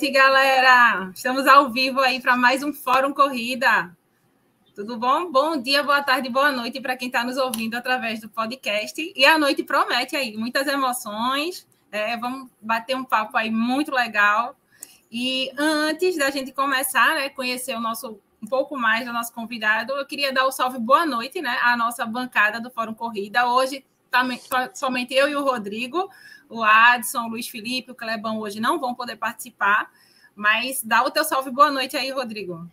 noite, galera. Estamos ao vivo aí para mais um Fórum Corrida. Tudo bom? Bom dia, boa tarde, boa noite para quem está nos ouvindo através do podcast. E a noite promete aí muitas emoções. É, vamos bater um papo aí muito legal. E antes da gente começar, né, conhecer o nosso um pouco mais do nosso convidado, eu queria dar o salve boa noite, né, à nossa bancada do Fórum Corrida. Hoje somente eu e o Rodrigo, o Adson, o Luiz Felipe, o Clebão hoje não vão poder participar, mas dá o teu salve boa noite aí, Rodrigo.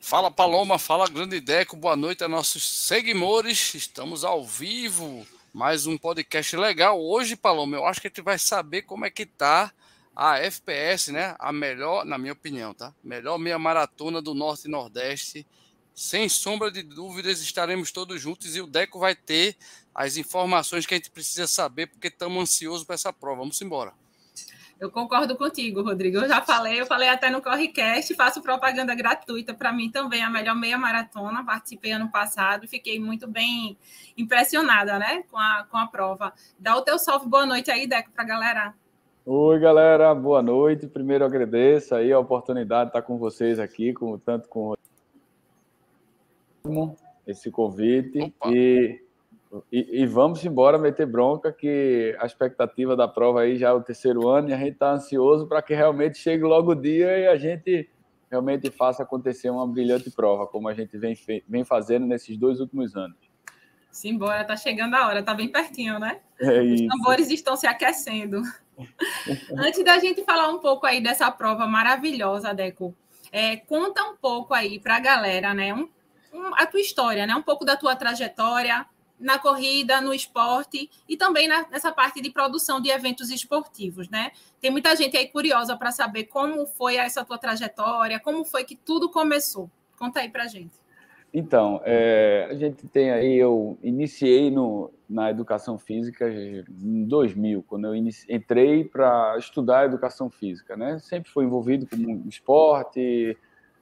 Fala Paloma, fala Grande Deco, boa noite a nossos seguidores. Estamos ao vivo, mais um podcast legal. Hoje, Paloma, eu acho que a gente vai saber como é que tá a FPS, né? A melhor, na minha opinião, tá? Melhor meia maratona do Norte e Nordeste. Sem sombra de dúvidas, estaremos todos juntos e o Deco vai ter as informações que a gente precisa saber, porque estamos ansiosos para essa prova. Vamos embora. Eu concordo contigo, Rodrigo. Eu já falei, eu falei até no Correcast, faço propaganda gratuita para mim também, a melhor meia maratona. Participei ano passado e fiquei muito bem impressionada né, com, a, com a prova. Dá o teu salve, boa noite aí, Deco, para a galera. Oi, galera, boa noite. Primeiro agradeço aí a oportunidade de estar com vocês aqui, com, tanto com esse convite. Opa. E e, e, vamos embora meter bronca, que a expectativa da prova aí já é o terceiro ano e a gente está ansioso para que realmente chegue logo o dia e a gente realmente faça acontecer uma brilhante prova, como a gente vem, vem fazendo nesses dois últimos anos. Simbora, tá chegando a hora, tá bem pertinho, né? É Os tambores estão se aquecendo. Antes da gente falar um pouco aí dessa prova maravilhosa, Deco, é, conta um pouco aí para a galera, né? Um, um, a tua história, né? Um pouco da tua trajetória, na corrida, no esporte e também na, nessa parte de produção de eventos esportivos, né? Tem muita gente aí curiosa para saber como foi essa tua trajetória, como foi que tudo começou. Conta aí para gente. Então, é, a gente tem aí, eu iniciei no, na educação física em 2000, quando eu entrei para estudar educação física, né? Sempre fui envolvido com esporte,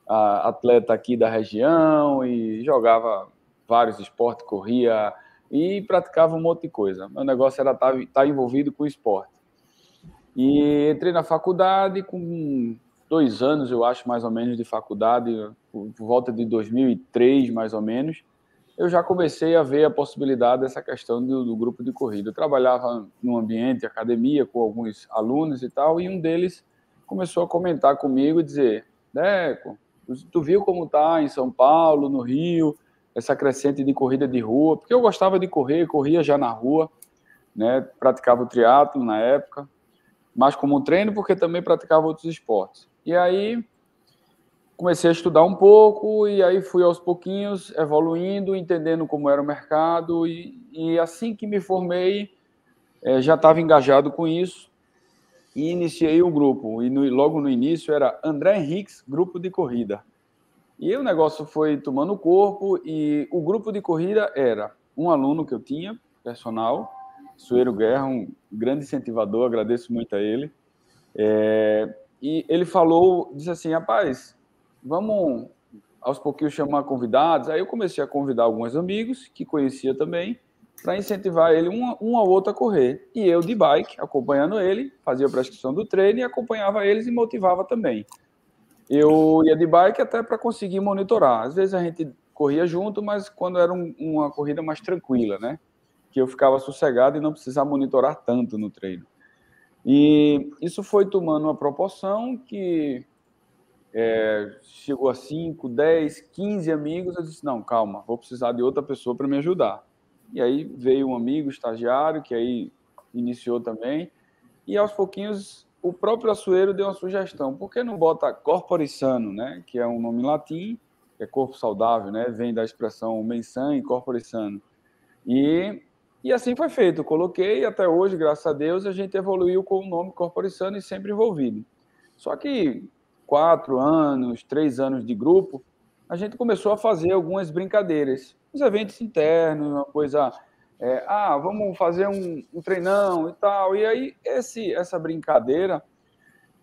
atleta aqui da região e jogava vários esportes, corria e praticava um monte de coisa. Meu negócio era estar, estar envolvido com esporte. E entrei na faculdade com dois anos, eu acho, mais ou menos, de faculdade, por volta de 2003, mais ou menos, eu já comecei a ver a possibilidade dessa questão do, do grupo de corrida. Eu trabalhava num ambiente, academia, com alguns alunos e tal, e um deles começou a comentar comigo e dizer, Deco, tu viu como tá em São Paulo, no Rio, essa crescente de corrida de rua, porque eu gostava de correr, corria já na rua, né? Praticava o triatlo na época, mas como treino porque também praticava outros esportes. E aí comecei a estudar um pouco e aí fui aos pouquinhos evoluindo, entendendo como era o mercado e, e assim que me formei é, já estava engajado com isso e iniciei o grupo. E no, logo no início era André Henriques Grupo de Corrida. E o negócio foi tomando corpo e o grupo de corrida era um aluno que eu tinha, personal, Sueiro Guerra, um grande incentivador, agradeço muito a ele. É, e ele falou, disse assim, rapaz, vamos aos pouquinhos chamar convidados. Aí eu comecei a convidar alguns amigos que conhecia também, para incentivar ele um, um ao outro a correr. E eu de bike, acompanhando ele, fazia a prescrição do treino e acompanhava eles e motivava também eu ia de bike até para conseguir monitorar. Às vezes a gente corria junto, mas quando era um, uma corrida mais tranquila, né? Que eu ficava sossegado e não precisava monitorar tanto no treino. E isso foi tomando uma proporção que é, chegou a 5, 10, 15 amigos. Eu disse: não, calma, vou precisar de outra pessoa para me ajudar. E aí veio um amigo estagiário, que aí iniciou também. E aos pouquinhos o próprio Açoeiro deu uma sugestão. Por que não bota corpore sano, né? Que é um nome latim, é corpo saudável, né? Vem da expressão mensan e corpore sano. E, e assim foi feito. Eu coloquei até hoje, graças a Deus, a gente evoluiu com o nome corpore sano e sempre envolvido. Só que quatro anos, três anos de grupo, a gente começou a fazer algumas brincadeiras, uns eventos internos, uma coisa é, ah, vamos fazer um, um, treinão e tal. E aí esse, essa brincadeira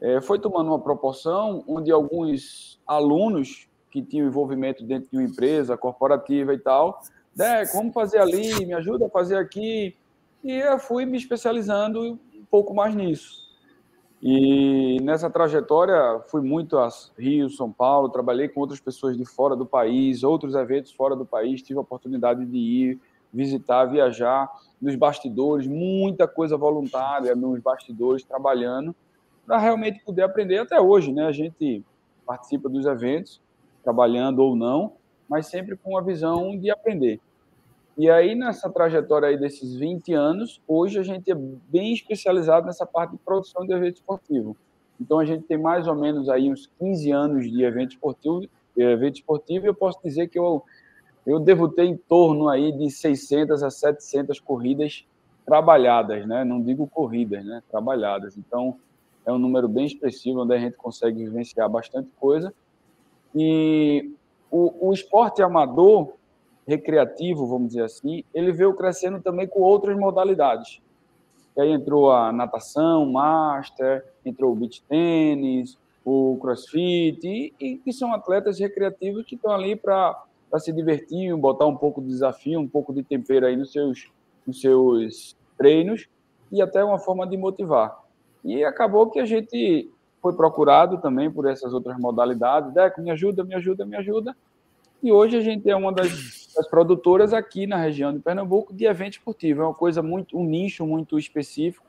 é, foi tomando uma proporção onde alguns alunos que tinham envolvimento dentro de uma empresa corporativa e tal, Deco, vamos fazer ali, me ajuda a fazer aqui. E eu fui me especializando um pouco mais nisso. E nessa trajetória fui muito a Rio, São Paulo, trabalhei com outras pessoas de fora do país, outros eventos fora do país, tive a oportunidade de ir visitar, viajar nos bastidores, muita coisa voluntária nos bastidores trabalhando para realmente poder aprender até hoje, né? A gente participa dos eventos, trabalhando ou não, mas sempre com a visão de aprender. E aí, nessa trajetória aí desses 20 anos, hoje a gente é bem especializado nessa parte de produção de evento esportivo. Então, a gente tem mais ou menos aí uns 15 anos de evento esportivo, evento esportivo e eu posso dizer que eu, eu devo ter em torno aí de 600 a 700 corridas trabalhadas, né? Não digo corridas, né? Trabalhadas. Então, é um número bem expressivo, onde a gente consegue vivenciar bastante coisa. E o, o esporte amador, recreativo, vamos dizer assim, ele veio crescendo também com outras modalidades. E aí entrou a natação, master, entrou o beach tênis, o crossfit, e, e que são atletas recreativos que estão ali para se divertir, botar um pouco de desafio, um pouco de tempero aí nos seus, nos seus treinos, e até uma forma de motivar. E acabou que a gente foi procurado também por essas outras modalidades. Deco, me ajuda, me ajuda, me ajuda. E hoje a gente é uma das, das, produtoras aqui na região de Pernambuco de evento esportivo. É uma coisa muito, um nicho muito específico.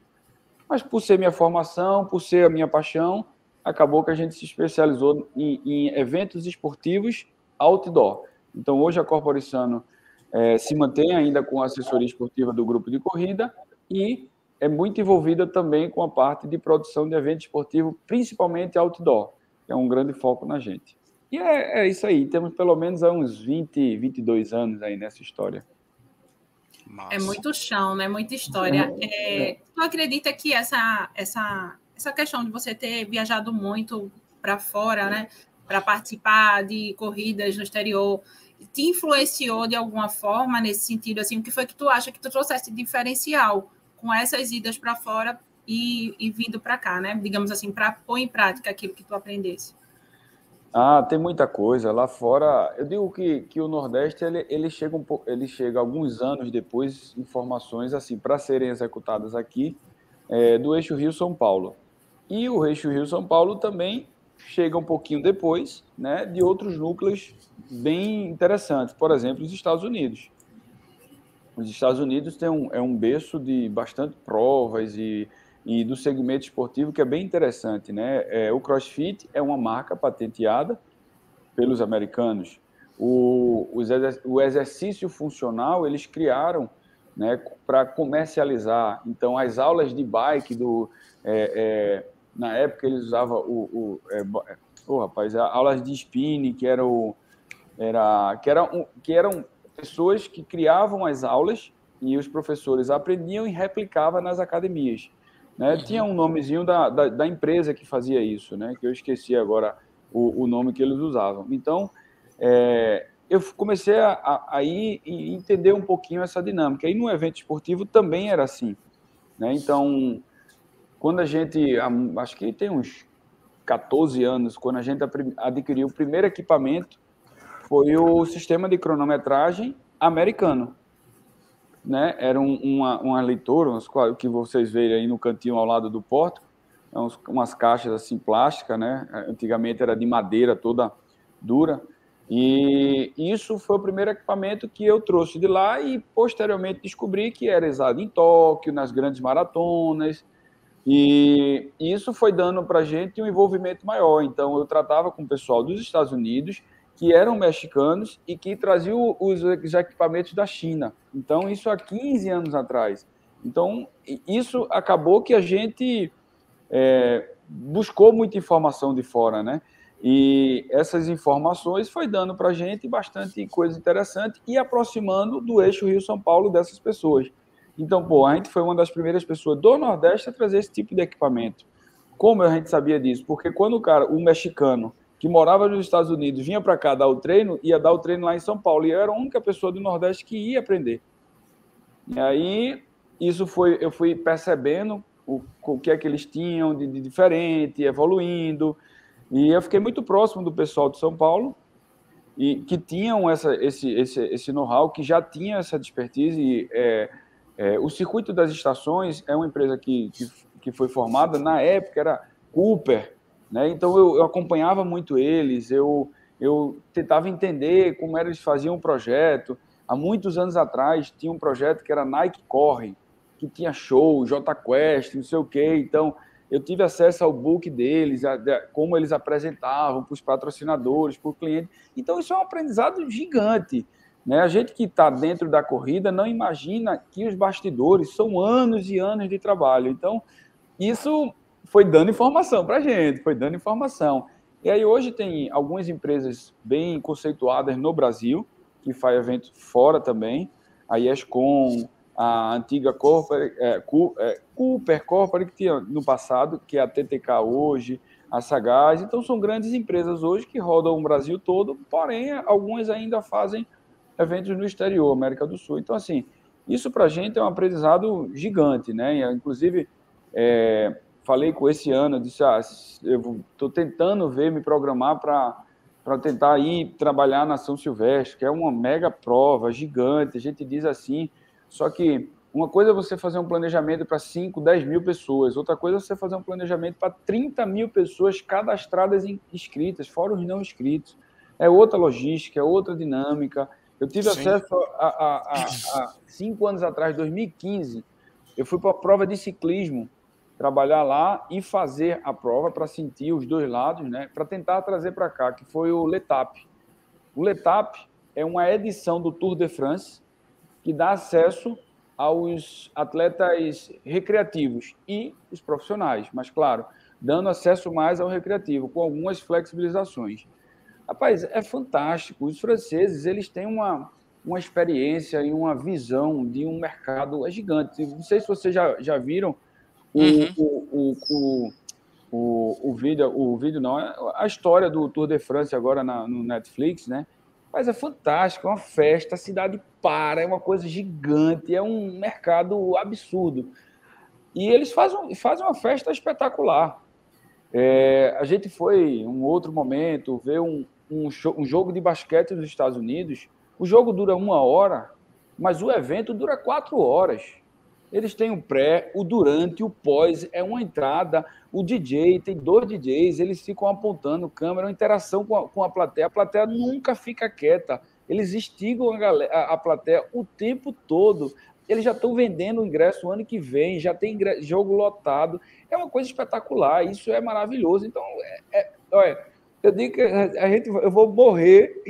Mas por ser minha formação, por ser a minha paixão, acabou que a gente se especializou em, em eventos esportivos outdoor. Então hoje a Corporiciano é, se mantém ainda com a assessoria esportiva do grupo de corrida e é muito envolvida também com a parte de produção de evento esportivo, principalmente outdoor, que é um grande foco na gente. E é, é isso aí, temos pelo menos há uns 20, 22 anos aí nessa história. Massa. É muito chão, né? Muita história. É, é. Tu acredita que essa, essa, essa questão de você ter viajado muito para fora, né? Para participar de corridas no exterior, te influenciou de alguma forma nesse sentido? Assim, o que foi que tu acha que tu trouxesse diferencial com essas idas para fora e, e vindo para cá, né? Digamos assim, para pôr em prática aquilo que tu aprendesse. Ah, tem muita coisa lá fora. Eu digo que, que o Nordeste ele, ele chega um pouco, ele chega alguns anos depois informações assim para serem executadas aqui é, do eixo Rio São Paulo e o eixo Rio São Paulo também chega um pouquinho depois, né, de outros núcleos bem interessantes, por exemplo, os Estados Unidos. Os Estados Unidos tem um, é um berço de bastante provas e e do segmento esportivo que é bem interessante, né? É, o CrossFit é uma marca patenteada pelos americanos. O, o exercício funcional eles criaram, né, para comercializar. Então as aulas de bike do é, é, na época eles usavam o, o é, oh, rapaz, aulas de spinning que era o era que eram que eram pessoas que criavam as aulas e os professores aprendiam e replicavam nas academias. Né? Tinha um nomezinho da, da, da, empresa que fazia isso, né? que eu esqueci agora o, o nome que eles usavam. Então, é, eu comecei a, a, a, ir e entender um pouquinho essa dinâmica. E no evento esportivo também era assim. Né? Então, quando a gente, acho que tem uns 14 anos, quando a gente adquiriu o primeiro equipamento, foi o sistema de cronometragem americano né? Era um, uma, uma leitora, umas, que vocês veem aí no cantinho ao lado do porto, é uns, umas caixas assim plásticas, né? Antigamente era de madeira toda dura. E isso foi o primeiro equipamento que eu trouxe de lá e posteriormente descobri que era usado em Tóquio, nas grandes maratonas. E isso foi dando para a gente um envolvimento maior. Então eu tratava com o pessoal dos Estados Unidos que eram mexicanos e que traziam os equipamentos da China. Então, isso há 15 anos atrás. Então, isso acabou que a gente é, buscou muita informação de fora, né? E essas informações foi dando para a gente bastante coisa interessante e aproximando do eixo Rio-São Paulo dessas pessoas. Então, pô, a gente foi uma das primeiras pessoas do Nordeste a trazer esse tipo de equipamento. Como a gente sabia disso? Porque quando o cara, o mexicano, que morava nos Estados Unidos, vinha para cá dar o treino, ia dar o treino lá em São Paulo. E eu era a única pessoa do Nordeste que ia aprender. E aí, isso foi, eu fui percebendo o, o que é que eles tinham de, de diferente, evoluindo. E eu fiquei muito próximo do pessoal de São Paulo, e que tinham essa, esse, esse, esse know-how, que já tinha essa expertise. É, é, o Circuito das Estações é uma empresa que, que, que foi formada, na época era Cooper, né? Então eu, eu acompanhava muito eles, eu, eu tentava entender como eles faziam o projeto. Há muitos anos atrás tinha um projeto que era Nike Corre, que tinha show, J Quest, não sei o quê. Então eu tive acesso ao book deles, a, a, como eles apresentavam para os patrocinadores, para o cliente. Então isso é um aprendizado gigante. Né? A gente que está dentro da corrida não imagina que os bastidores são anos e anos de trabalho. Então, isso foi dando informação para a gente, foi dando informação. E aí hoje tem algumas empresas bem conceituadas no Brasil, que faz eventos fora também, a ESCOM, a antiga Corporate, é, é, Cooper Corporate, que tinha no passado, que é a TTK hoje, a Sagaz. Então, são grandes empresas hoje que rodam o Brasil todo, porém, algumas ainda fazem eventos no exterior, América do Sul. Então, assim, isso para a gente é um aprendizado gigante, né? Inclusive, é, falei com esse ano, disse, ah, eu estou tentando ver, me programar para tentar ir trabalhar na São Silvestre, que é uma mega prova, gigante, a gente diz assim, só que uma coisa é você fazer um planejamento para 5, 10 mil pessoas, outra coisa é você fazer um planejamento para 30 mil pessoas cadastradas inscritas, fora os não inscritos. É outra logística, é outra dinâmica, eu tive Sim. acesso a, a, a, a, cinco anos atrás, 2015, eu fui para a prova de ciclismo, trabalhar lá e fazer a prova para sentir os dois lados, né? Para tentar trazer para cá, que foi o Letap. O Letap é uma edição do Tour de France que dá acesso aos atletas recreativos e os profissionais, mas claro, dando acesso mais ao recreativo, com algumas flexibilizações. Rapaz, é fantástico. Os franceses, eles têm uma, uma experiência e uma visão de um mercado é gigante. Não sei se vocês já, já viram o, uhum. o, o, o, o, o, vídeo, o vídeo não, a história do Tour de France agora na, no Netflix, né? Mas é fantástico, é uma festa, a cidade para, é uma coisa gigante, é um mercado absurdo. E eles fazem, fazem uma festa espetacular. É, a gente foi, um outro momento, ver um, um, show, um jogo de basquete nos Estados Unidos, o jogo dura uma hora, mas o evento dura quatro horas. Eles têm o pré, o durante, o pós, é uma entrada, o DJ, tem dois DJs, eles ficam apontando câmera, uma interação com a, com a plateia. A plateia nunca fica quieta, eles instigam a, galera, a, plateia o tempo todo. Eles já estão vendendo o ingresso ano que vem, já tem ingresso, jogo lotado. É uma coisa espetacular, isso é maravilhoso. Então, é, é, olha, eu digo que a gente, eu vou morrer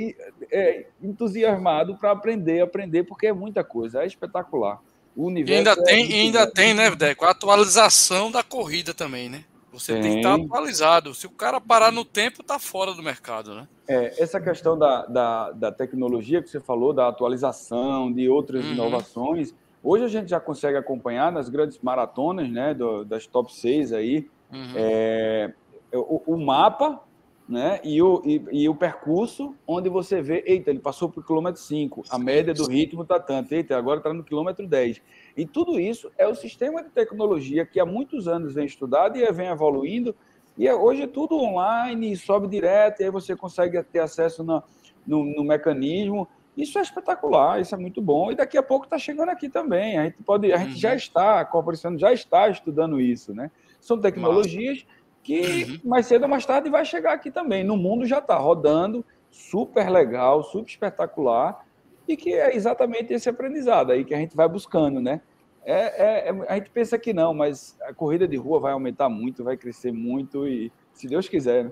é, entusiasmado para aprender, aprender, porque é muita coisa, é espetacular. O universo e ainda é tem, ainda tem, né, Deco, a atualização da corrida também, né? Você tem, tem que estar atualizado. Se o cara parar no tempo, está fora do mercado, né? É, essa questão da, da, da, tecnologia que você falou, da atualização, de outras uhum. inovações, hoje a gente já consegue acompanhar nas grandes maratonas, né, do, das top 6 aí, uhum. é, o, o mapa né? E o, e, e, o percurso, onde você vê, eita, ele passou o quilômetro 5, a média do ritmo está tanto, eita, agora está no quilômetro 10. E tudo isso é o sistema de tecnologia que há muitos anos vem estudado e vem evoluindo, e é, hoje é tudo online, sobe direto, e aí você consegue ter acesso no, no, no mecanismo. Isso é espetacular, isso é muito bom. E daqui a pouco está chegando aqui também. A gente pode, a gente uhum. já está, a corporação já está estudando isso, né? São tecnologias. Nossa que uhum. mais cedo ou mais tarde vai chegar aqui também. No mundo já está rodando, super legal, super espetacular, e que é exatamente esse aprendizado aí que a gente vai buscando, né? É, é, é, a gente pensa que não, mas a corrida de rua vai aumentar muito, vai crescer muito, e se Deus quiser. Né?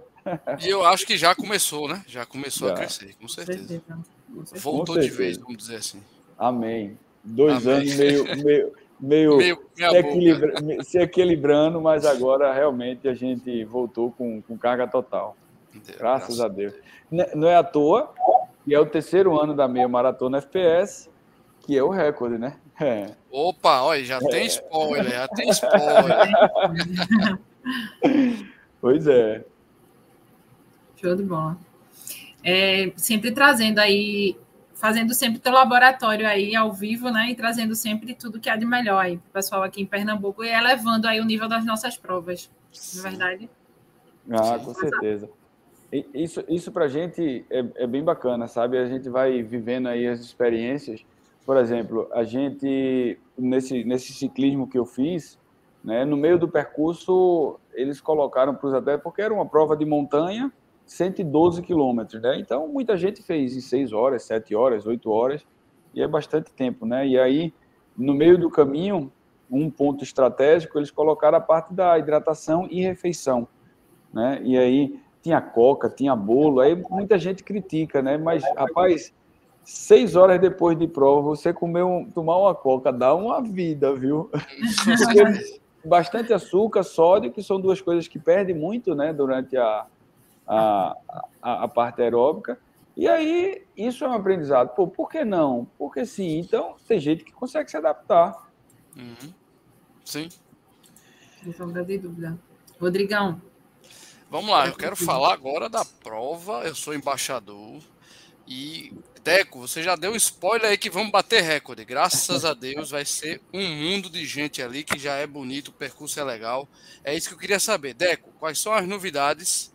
E eu acho que já começou, né? Já começou já. a crescer, com certeza. Voltou com certeza. de vez, vamos dizer assim. Amém. Dois Amém. anos meio, meio meio, meio se, equilibra, se, equilibrando, mas agora realmente a gente voltou com, com carga total. Deus, graças, a Deus. Deus. Não é à toa que é o terceiro ano da meia maratona FPS, que é o recorde, né? É. Opa, olha, já é. tem spoiler, já tem spoiler. pois é. Show de bola. É, sempre trazendo aí fazendo sempre teu laboratório aí ao vivo, né? E trazendo sempre tudo que há de melhor aí para o pessoal aqui em Pernambuco e elevando aí o nível das nossas provas, não é verdade? Ah, com certeza. Isso, isso para a gente é, é, bem bacana, sabe? A gente vai vivendo aí as experiências. Por exemplo, a gente, nesse, nesse ciclismo que eu fiz, Né? No meio do percurso, eles colocaram para os atletas, porque era uma prova de montanha, 112 quilômetros, né? Então, muita gente fez em 6 horas, 7 horas, 8 horas, e é bastante tempo, né? E aí, no meio do caminho, um ponto estratégico, eles colocaram a parte da hidratação e refeição, né? E aí, tinha coca, tinha bolo, aí muita gente critica, né? Mas, rapaz, seis horas depois de prova, você comer um, tomar uma coca dá uma vida, viu? Porque bastante açúcar, sódio, que são duas coisas que perdem muito, né? Durante a, a, a, a parte aeróbica. E aí, isso é um aprendizado. Pô, por que não? Porque sim. Então, tem gente que consegue se adaptar. Uhum. Sim. Sombra de dúvida. Rodrigão. Vamos lá, eu quero falar agora da prova. Eu sou embaixador. E, Deco, você já deu um spoiler aí que vamos bater recorde. Graças a Deus vai ser um mundo de gente ali que já é bonito, o percurso é legal. É isso que eu queria saber. Deco, quais são as novidades?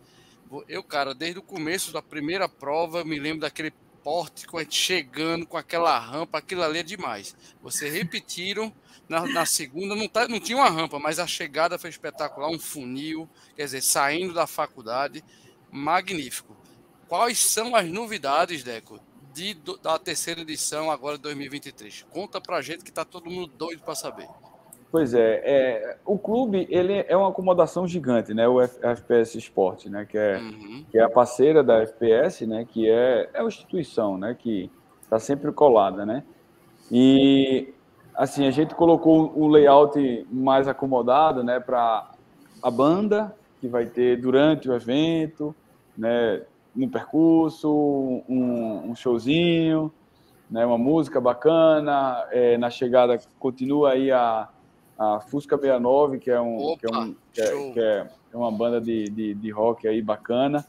Eu, cara, desde o começo da primeira prova, me lembro daquele pórtico chegando com aquela rampa, aquilo ali é demais. Vocês repetiram na, na, segunda, não, tá, não tinha uma rampa, mas a chegada foi espetacular, um funil, quer dizer, saindo da faculdade, magnífico. Quais são as novidades, Deco, de, da terceira edição agora de 2023? Conta pra gente que tá todo mundo doido para saber. Pois é, é, o clube ele é uma acomodação gigante, né? O FPS Sport, né? Que é, uhum. que é a parceira da FPS, né? Que é, é a instituição, né? Que está sempre colada, né? E assim a gente colocou o layout mais acomodado, né? Para a banda que vai ter durante o evento, né? No percurso, um, um showzinho, né? Uma música bacana. É, na chegada continua aí a a Fusca 69, que é, um, que é, um, que é, que é uma banda de, de, de, rock aí bacana,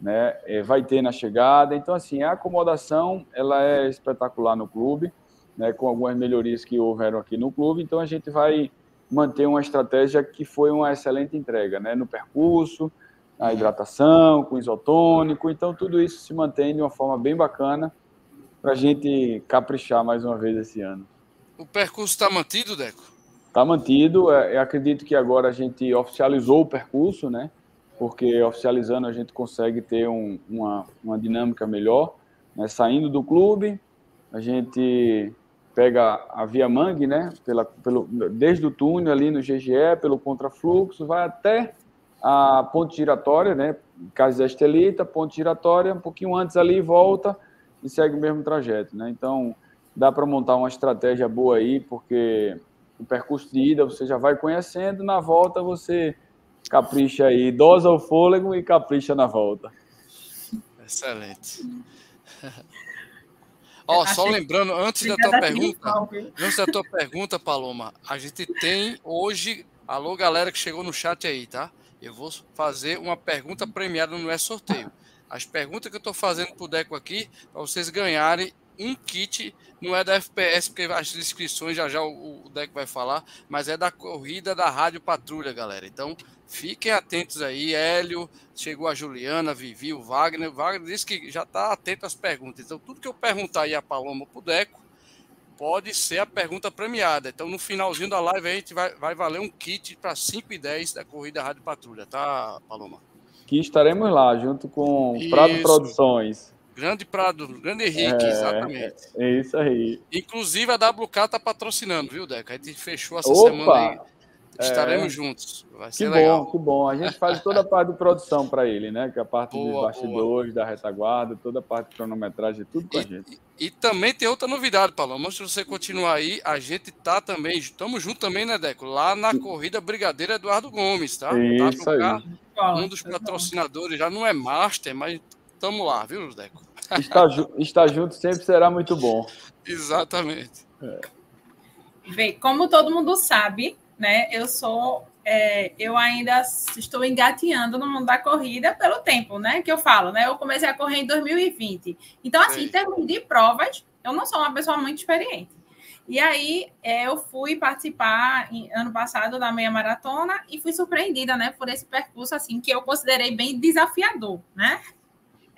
né? É, vai ter na chegada. Então, assim, a acomodação ela é espetacular no clube, né? com algumas melhorias que houveram aqui no clube. Então, a gente vai manter uma estratégia que foi uma excelente entrega, né? No percurso, a uhum. hidratação, com isotônico. Então, tudo isso se mantém de uma forma bem bacana para a gente caprichar mais uma vez esse ano. O percurso está mantido, Deco? Está mantido. É, eu acredito que agora a gente oficializou o percurso, né? Porque oficializando a gente consegue ter um, uma, uma dinâmica melhor. Né? Saindo do clube, a gente pega a Via Mangue, né? Pela, pelo, desde o túnel ali no GGE, pelo contrafluxo, vai até a ponte giratória, né? Casa Estelita, ponte giratória, um pouquinho antes ali, volta e segue o mesmo trajeto, né? Então, dá para montar uma estratégia boa aí, porque o percurso de ida você já vai conhecendo, na volta você capricha aí, dosa o fôlego e capricha na volta. Excelente. Ó, oh, só lembrando, antes da tua pergunta, antes da tua pergunta, Paloma, a gente tem hoje, alô galera que chegou no chat aí, tá? Eu vou fazer uma pergunta premiada, não é sorteio. As perguntas que eu estou fazendo pro Deco aqui, para vocês ganharem um kit, não é da FPS, porque as inscrições já já o, o Deco vai falar, mas é da corrida da Rádio Patrulha, galera. Então, fiquem atentos aí. Hélio, chegou a Juliana, Vivi, o Wagner. O Wagner disse que já está atento às perguntas. Então, tudo que eu perguntar aí a Paloma pro Deco, pode ser a pergunta premiada. Então, no finalzinho da live, a gente vai, vai valer um kit para 5 e 10 da corrida Rádio Patrulha, tá, Paloma? Que estaremos lá, junto com. Prado Produções. Grande Prado, Grande Henrique, é, exatamente. É isso aí. Inclusive a WK tá patrocinando, viu, Deca? A gente fechou essa Opa, semana aí. Estaremos é, juntos. Vai ser que legal. bom, que bom. A gente faz toda a parte de produção para ele, né? Que é a parte boa, dos bastidores, boa. da retaguarda, toda a parte de cronometragem, tudo com e, a gente. E, e, também tem outra novidade, Paloma. Se você continuar aí, a gente tá também, estamos juntos também, né, Deco? Lá na corrida Brigadeira Eduardo Gomes, tá? Isso tá aí. Um dos patrocinadores já não é master, mas Tamo lá, viu, Deco? Estar, estar junto sempre será muito bom. Exatamente. É. Vê, como todo mundo sabe, né? Eu sou. É, eu ainda estou engateando no mundo da corrida pelo tempo, né? Que eu falo, né? Eu comecei a correr em 2020. Então, assim, em termos de provas, eu não sou uma pessoa muito experiente. E aí é, eu fui participar em, ano passado da meia maratona e fui surpreendida, né, por esse percurso assim que eu considerei bem desafiador, né?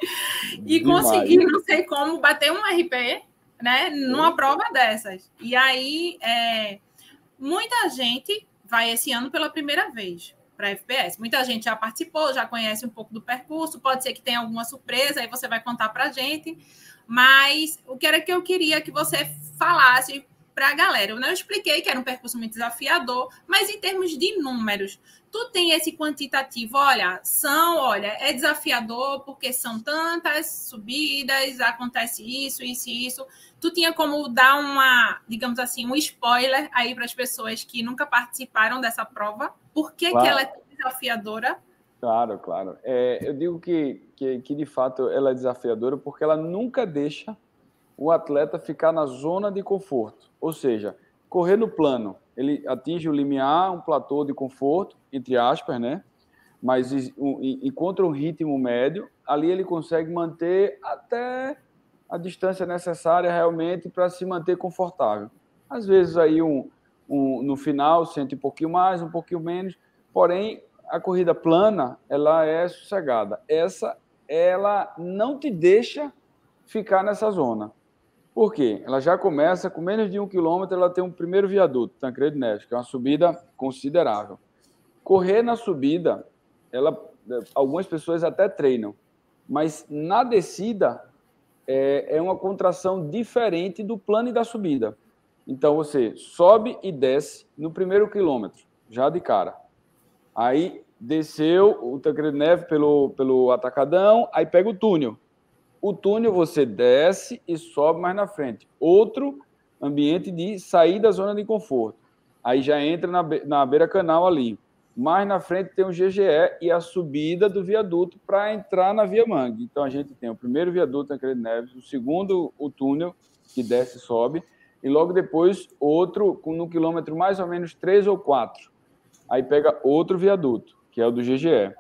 e consegui, não sei como, bater um RP, né, numa prova dessas. E aí, é, muita gente vai esse ano pela primeira vez para FPS. Muita gente já participou, já conhece um pouco do percurso, pode ser que tenha alguma surpresa, aí você vai contar para a gente. Mas o que era que eu queria que você falasse para a galera. Eu não expliquei que era um percurso muito desafiador, mas em termos de números, tu tem esse quantitativo, olha, são, olha, é desafiador porque são tantas subidas, acontece isso, isso e isso. Tu tinha como dar uma, digamos assim, um spoiler aí para as pessoas que nunca participaram dessa prova? Por que, claro. que ela é tão desafiadora? Claro, claro. É, eu digo que, que, que, de fato, ela é desafiadora porque ela nunca deixa o atleta ficar na zona de conforto. Ou seja, correr no plano, ele atinge o limiar, um platô de conforto, entre aspas, né? Mas encontra um ritmo médio, ali ele consegue manter até a distância necessária realmente para se manter confortável. Às vezes aí um, um, no final sente um pouquinho mais, um pouquinho menos, porém a corrida plana ela é sossegada. Essa ela não te deixa ficar nessa zona. Por quê? Ela já começa com menos de um quilômetro, ela tem um primeiro viaduto, Tancredo Neves, que é uma subida considerável. Correr na subida, ela, algumas pessoas até treinam, mas na descida é, é uma contração diferente do plano da subida. Então você sobe e desce no primeiro quilômetro, já de cara. Aí desceu o Tancredo Neves pelo, pelo atacadão, aí pega o túnel. O túnel você desce e sobe mais na frente. Outro ambiente de sair da zona de conforto. Aí já entra na, na beira canal ali. Mais na frente tem o GGE e a subida do viaduto para entrar na Via Mangue. Então a gente tem o primeiro viaduto Tancredo Neves, o segundo o túnel que desce e sobe, e logo depois outro no quilômetro mais ou menos 3 ou 4. Aí pega outro viaduto, que é o do GGE.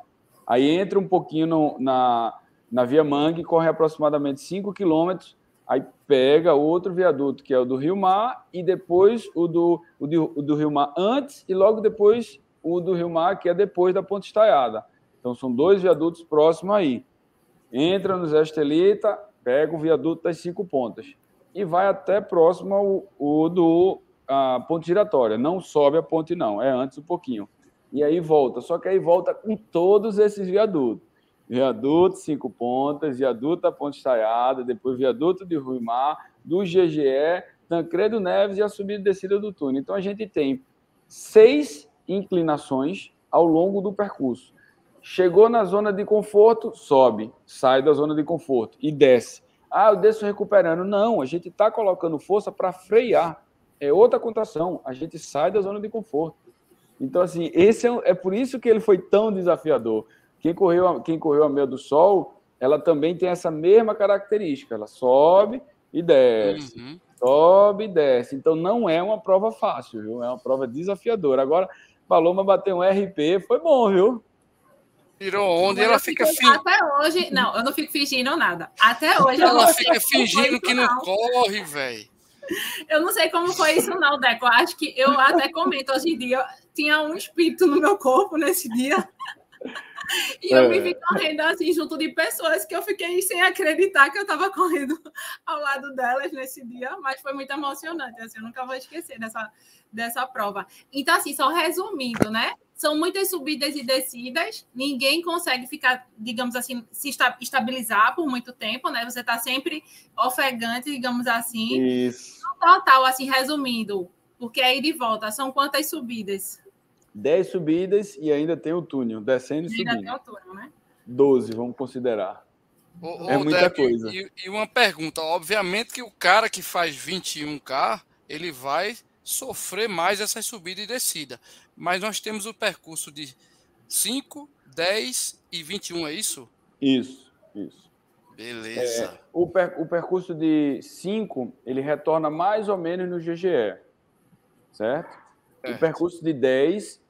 Aí entra um pouquinho no, na, na Via Mangue, corre aproximadamente 5 quilômetros, aí pega outro viaduto, que é o do Rio Mar, e depois o do, o do, o do Rio Mar antes, e logo depois o do Rio Mar, que é depois da Ponte Estaiada. Então, são dois viadutos próximos aí. Entra no Zé Estelita, pega o viaduto das cinco pontas e vai até próximo ao, o do a ponte giratória. Não sobe a ponte, não, é antes um pouquinho. E aí volta, só que aí volta com todos esses viadutos viaduto Cinco Pontas, viaduto da Ponte Estaiada, depois viaduto de Ruimar, do GGE, Tancredo Neves e a subida e descida do túnel. Então a gente tem seis inclinações ao longo do percurso. Chegou na zona de conforto, sobe, sai da zona de conforto e desce. Ah, eu desço recuperando. Não, a gente está colocando força para frear. É outra contração. A gente sai da zona de conforto. Então, assim, esse é, é por isso que ele foi tão desafiador quem correu, quem correu a meia do sol, ela também tem essa mesma característica. Ela sobe e desce, uhum. sobe e desce. Então não é uma prova fácil, viu? É uma prova desafiadora. Agora, Paloma bateu um RP, foi bom, viu? Tirou onde ela fica fingindo. Até hoje, não, eu não fico fingindo nada. Até hoje ela fica fingindo que não, não corre, velho. Eu não sei como foi isso, não, Deco. Acho que eu até comento hoje em dia. Tinha um espírito no meu corpo nesse dia. E eu me vi é. correndo assim, junto de pessoas que eu fiquei sem acreditar que eu estava correndo ao lado delas nesse dia, mas foi muito emocionante. Assim, eu nunca vou esquecer dessa, dessa prova. Então, assim, só resumindo, né? São muitas subidas e descidas, ninguém consegue ficar, digamos assim, se estabilizar por muito tempo, né? Você está sempre ofegante, digamos assim. Isso. total, assim, resumindo, porque aí de volta, são quantas subidas? 10 subidas e ainda tem o túnel, descendo e, subindo. Ainda tem o túnel, né? 12, vamos considerar. Ô, é muita coisa. E, e, uma pergunta, obviamente que o cara que faz 21K, ele vai sofrer mais essa subida e descida. Mas nós temos o percurso de 5, 10 e 21, é isso? Isso, isso. Beleza. É, o, per, o percurso de 5, ele retorna mais ou menos no GGE, certo? É. O percurso de 10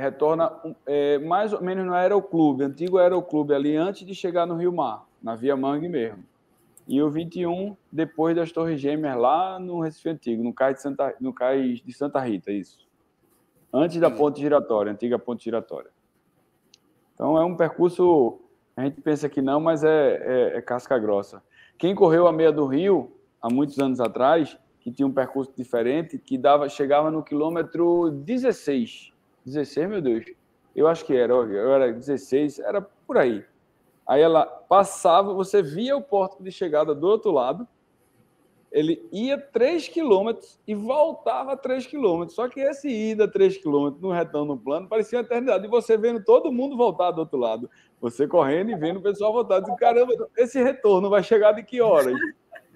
retorna é, mais ou menos no Aeroclube, antigo Aeroclube, ali antes de chegar no Rio Mar, na Via Mangue mesmo. E o 21, depois das Torres Gêmeas, lá no Recife Antigo, no Cais de Santa, no Cais de Santa Rita, isso. Antes da ponte giratória, antiga ponte giratória. Então é um percurso, a gente pensa que não, mas é, é, é casca grossa. Quem correu a meia do Rio, há muitos anos atrás, que tinha um percurso diferente, que dava, chegava no quilômetro 16 16, meu Deus. Eu acho que era, eu era 16, era por aí. Aí ela passava, você via o porto de chegada do outro lado, ele ia 3 quilômetros e voltava 3 quilômetros. Só que esse ida 3 quilômetros no retão no plano parecia uma eternidade. E você vendo todo mundo voltar do outro lado. Você correndo e vendo o pessoal voltar. Dizendo, caramba, esse retorno vai chegar de que horas?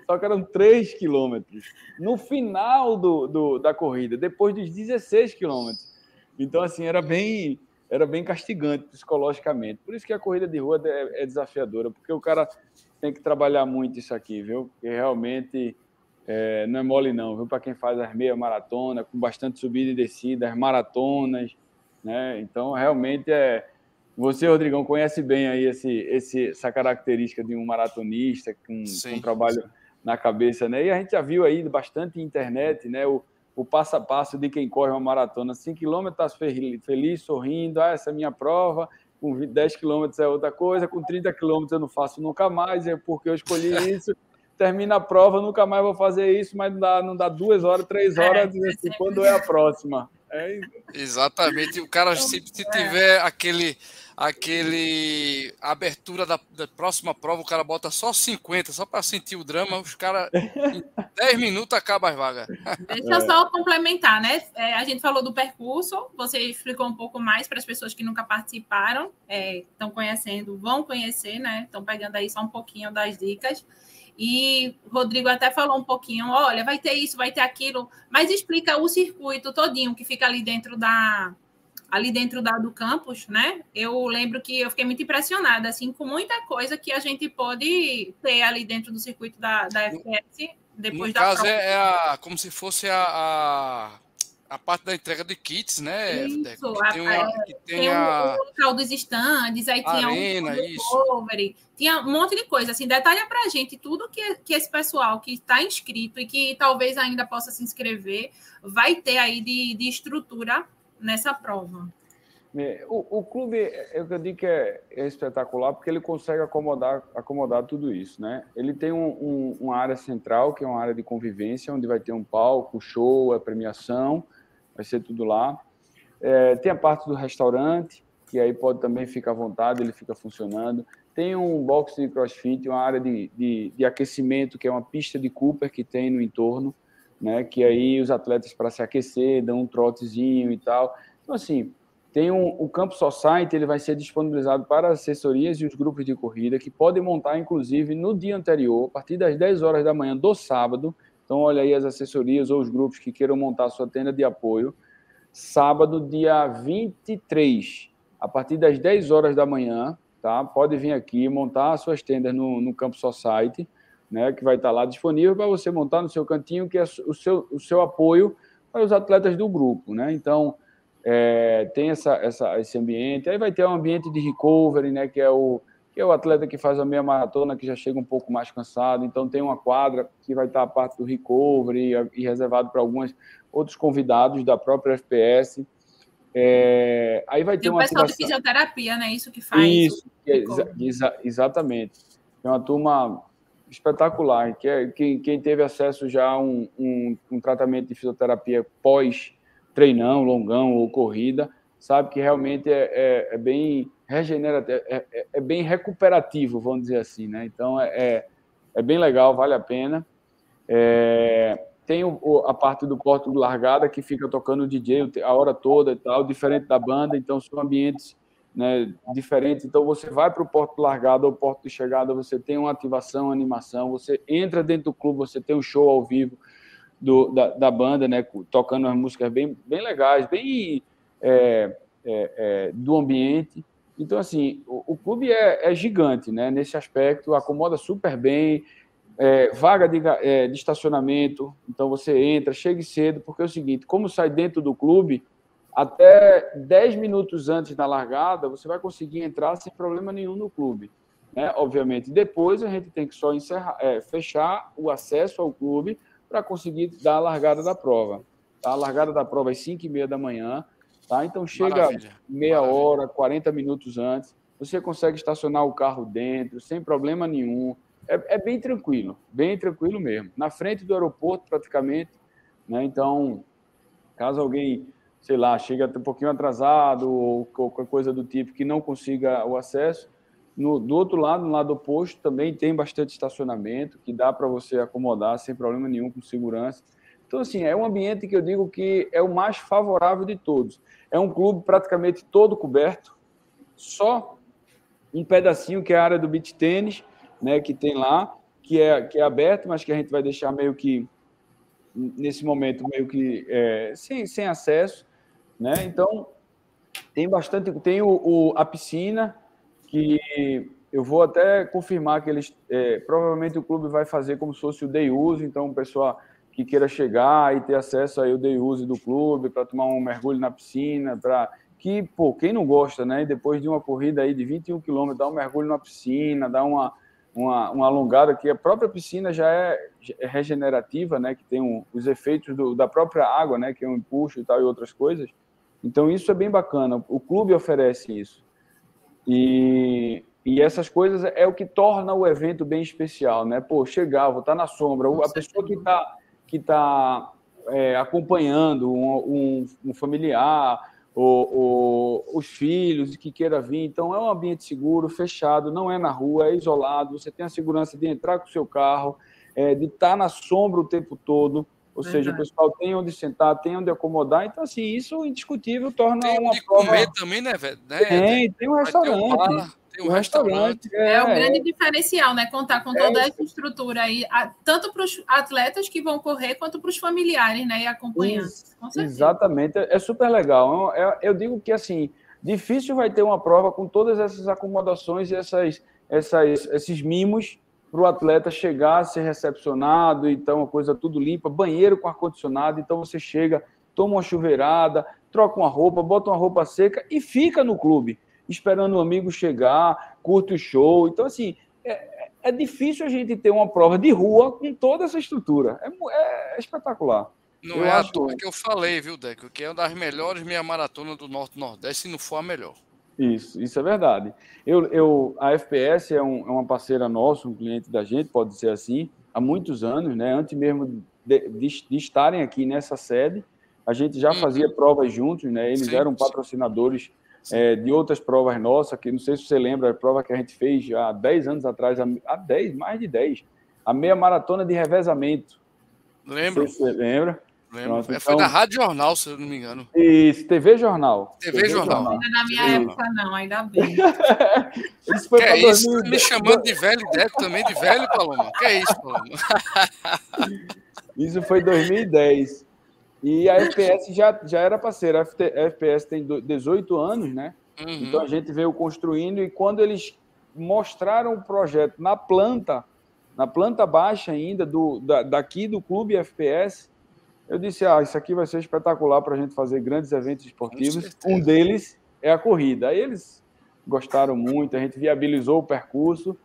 Só que eram 3 quilômetros. No final do, do, da corrida, depois dos 16 quilômetros. Então, assim, era bem, era bem castigante psicologicamente. Por isso que a corrida de rua é, é desafiadora, porque o cara tem que trabalhar muito isso aqui, viu? Porque realmente é, não é mole não, viu? Para quem faz as meia maratona, com bastante subida e descida, as maratonas, né? Então, realmente é. Você, Rodrigão, conhece bem aí esse, esse, essa característica de um maratonista com, com um trabalho na cabeça, né? E a gente já viu aí bastante internet, né? O, o passo a passo de quem corre uma maratona. 5 quilômetros, tá feliz, sorrindo, ah, essa é a minha prova. Com 10 quilômetros é outra coisa, com 30 quilômetros eu não faço nunca mais, é porque eu escolhi isso termina a prova, nunca mais vou fazer isso, mas não dá, não dá duas horas, três é, horas, é, assim, quando é a próxima. É... Exatamente. O cara, se, se tiver aquele, aquele abertura da, da, próxima prova, o cara bota só 50, só para sentir o drama, os caras, em 10 minutos acaba as vagas. Deixa eu só complementar, né? É, a gente falou do percurso, você explicou um pouco mais para as pessoas que nunca participaram, estão é, conhecendo, vão conhecer, né? Estão pegando aí só um pouquinho das dicas. E o Rodrigo até falou um pouquinho, olha, vai ter isso, vai ter aquilo, mas explica o circuito todinho que fica ali dentro da ali dentro da, do campus, né? Eu lembro que eu fiquei muito impressionada assim com muita coisa que a gente pode ter ali dentro do circuito da, da FPS depois no da caso prova. é a, como se fosse a, a a parte da entrega de kits, né? Isso, que tem, uma, é, que tem, tem a... o local dos estandes, aí tinha Arena, um recovery, tinha um monte de coisa. Assim, detalha pra gente tudo que, que esse pessoal que está inscrito e que talvez ainda possa se inscrever vai ter aí de, de estrutura nessa prova. É, o, o clube, eu digo que é, é, espetacular porque ele consegue acomodar, acomodar tudo isso, né? Ele tem um, um, uma área central, que é uma área de convivência, onde vai ter um palco, show, a premiação, vai ser tudo lá. É, tem a parte do restaurante, que aí pode também ficar à vontade, ele fica funcionando. Tem um box de crossfit, uma área de, de, de aquecimento, que é uma pista de Cooper que tem no entorno, né? Que aí os atletas, para se aquecer, dão um trotezinho e tal. Então, assim, tem um, o Campo Society, ele vai ser disponibilizado para assessorias e os grupos de corrida, que podem montar, inclusive, no dia anterior, a partir das 10 horas da manhã do sábado, então, olha aí as assessorias ou os grupos que queiram montar sua tenda de apoio. Sábado, dia 23, a partir das 10 horas da manhã, tá? Pode vir aqui montar suas tendas no, no Campo Society, né? Que vai estar lá disponível para você montar no seu cantinho, que é o seu, o seu apoio para os atletas do grupo, né? Então, é, tem essa, essa, esse ambiente. Aí vai ter um ambiente de recovery, né? Que é o que é o atleta que faz a meia maratona, que já chega um pouco mais cansado, então tem uma quadra que vai estar a parte do recovery e reservado para alguns outros convidados da própria FPS. É, aí vai ter uma o pessoal ativação... de fisioterapia, né? Isso que faz. Isso, exa exa exatamente. É uma turma espetacular, que é quem, quem teve acesso já a um, um, um tratamento de fisioterapia pós treinão, longão ou corrida, sabe que realmente é, é, é bem regenerativo, é, é, é, bem recuperativo, vamos dizer assim, né? Então é, é, é bem legal, vale a pena. É, tem o, a parte do porto de largada que fica tocando o DJ a hora toda e tal, diferente da banda, então são ambientes né, diferentes. Então você vai para o porto de largada ou porto de chegada, você tem uma ativação, uma animação, você entra dentro do clube, você tem um show ao vivo do, da, da banda, né, tocando umas músicas bem, bem legais, bem é, é, é, do ambiente. Então, assim, o, o clube é, é, gigante, né? Nesse aspecto, acomoda super bem, é, vaga de, é, de, estacionamento, então você entra, chegue cedo, porque é o seguinte, como sai dentro do clube, até 10 minutos antes da largada, você vai conseguir entrar sem problema nenhum no clube. Né? Obviamente, depois a gente tem que só encerrar, é, fechar o acesso ao clube para conseguir dar a largada da prova. Tá? A largada da prova é às 5 e meia da manhã, Tá? Então chega Maravilha. meia Maravilha. hora, 40 minutos antes, você consegue estacionar o carro dentro, sem problema nenhum. É, é, bem tranquilo, bem tranquilo mesmo. Na frente do aeroporto, praticamente. Né? Então, caso alguém sei lá, chega um pouquinho atrasado ou qualquer coisa do tipo que não consiga o acesso. No, do outro lado, no lado oposto, também tem bastante estacionamento que dá para você acomodar sem problema nenhum, com segurança. Então, assim, é um ambiente que eu digo que é o mais favorável de todos. É um clube praticamente todo coberto, só um pedacinho que é a área do beach tênis, né, que tem lá, que é, que é aberto, mas que a gente vai deixar meio que, nesse momento, meio que é, sem, sem acesso. Né? Então, tem bastante. Tem o, o, a piscina, que eu vou até confirmar que eles. É, provavelmente o clube vai fazer como se fosse o day use, então o pessoal que queira chegar e ter acesso aí ao day use do clube para tomar um mergulho na piscina, para que, pô, quem não gosta, né? Depois de uma corrida aí de 21 quilômetros, dar um mergulho na piscina, dar uma, uma, uma alongada, que a própria piscina já é, é regenerativa, né? Que tem um, os efeitos do, da própria água, né? Que é um empuxo e tal e outras coisas. Então, isso é bem bacana. O clube oferece isso. E, e essas coisas é o que torna o evento bem especial, né? Pô, chegar, vou estar na sombra. A pessoa que está que tá, é, acompanhando um, um, um familiar, ou, ou, os filhos que queira vir. Então, é um ambiente seguro, fechado, não é na rua, é isolado. Você tem a segurança de entrar com o seu carro, é, de estar na sombra o tempo todo. Ou Verdade. seja, o pessoal tem onde sentar, tem onde acomodar. Então, assim, isso indiscutível torna tem uma de prova... comer também, né, velho? Né? Tem, tem um restaurante. Tem um, um restaurante. É, é o grande diferencial, né? Contar com toda é, essa estrutura aí, tanto para os atletas que vão correr, quanto para os familiares, né? E acompanhantes. Exatamente. É super legal. Eu, eu digo que, assim, difícil vai ter uma prova com todas essas acomodações e essas, essas, esses mimos para o atleta chegar, ser recepcionado, então a coisa tudo limpa, banheiro com ar-condicionado, então você chega, toma uma chuveirada, troca uma roupa, bota uma roupa seca e fica no clube, esperando o um amigo chegar, curte o show. Então, assim, é, é, difícil a gente ter uma prova de rua com toda essa estrutura. É, é, é espetacular. Não eu é acho... a que eu falei, viu, Deco, que é uma das melhores meia maratona do Norte-Nordeste, se não for a melhor. Isso, isso é verdade. Eu, eu, a FPS é, um, é, uma parceira nossa, um cliente da gente, pode ser assim, há muitos anos, né? Antes mesmo de, de, de estarem aqui nessa sede, a gente já uhum. fazia provas juntos, né? Eles sim, eram patrocinadores é, de outras provas nossas, que não sei se você lembra, a prova que a gente fez há 10 anos atrás, há 10, mais de 10, a meia maratona de revezamento. Lembro. Se você lembra? Pronto, então... Foi na Rádio Jornal, se eu não me engano. Isso, TV Jornal. TV, TV Jornal. Jornal. Ainda na minha Sim. época, não, ainda bem. isso foi que é isso? 2010. Me chamando de velho, Deco também de velho, Paloma. Que é isso, Paloma? isso foi 2010. E a FPS já, já era parceira. A FPS tem 18 anos, né? Uhum. Então a gente veio construindo e quando eles mostraram o projeto na planta, na planta baixa ainda, do, da, daqui do clube FPS, eu disse: ah, isso aqui vai ser espetacular para a gente fazer grandes eventos esportivos. Um deles é a corrida. Aí eles gostaram muito, a gente viabilizou o percurso,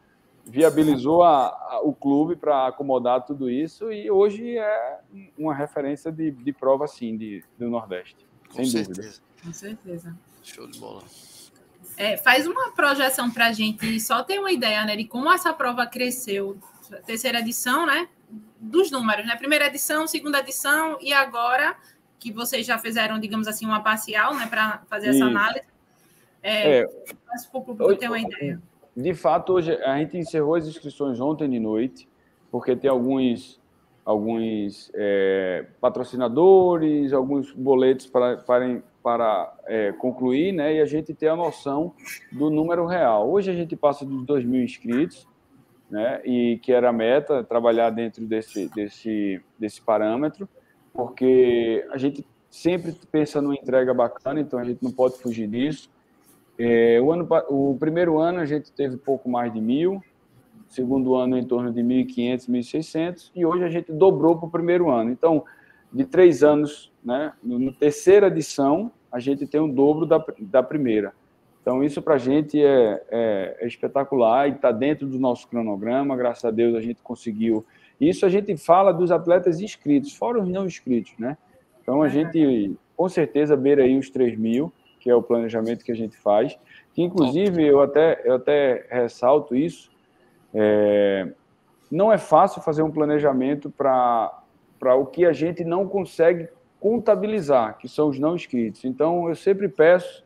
viabilizou a, a, o clube para acomodar tudo isso e hoje é uma referência de, de prova, sim, de, do Nordeste. Com sem certeza. dúvida. Com certeza. Show de bola. É, faz uma projeção para a gente só ter uma ideia né, de como essa prova cresceu. Terceira edição, né? dos números, né? Primeira edição, segunda edição e agora que vocês já fizeram, digamos assim, uma parcial, né, para fazer essa análise. É, é, para o público ter uma ideia. De fato, hoje a gente encerrou as inscrições ontem de noite, porque tem alguns alguns é, patrocinadores, alguns boletos para, para, para é, concluir, né? E a gente ter a noção do número real. Hoje a gente passa dos 2 mil inscritos, né? E que era a meta trabalhar dentro desse desse desse parâmetro, porque a gente sempre pensa numa entrega bacana, então a gente não pode fugir disso. É, o ano o primeiro ano a gente teve pouco mais de mil, segundo ano em torno de 1.500, 1.600 e hoje a gente dobrou para o primeiro ano. Então, de três anos, né? Na terceira edição a gente tem o dobro da, da primeira. Então, isso para a gente é, é, é, espetacular e está dentro do nosso cronograma. Graças a Deus a gente conseguiu. Isso a gente fala dos atletas inscritos, fora os não inscritos, né? Então, a gente, com certeza, beira aí os 3 mil, que é o planejamento que a gente faz. Que, inclusive, eu até, eu até ressalto isso. É, não é fácil fazer um planejamento para o que a gente não consegue contabilizar, que são os não inscritos. Então, eu sempre peço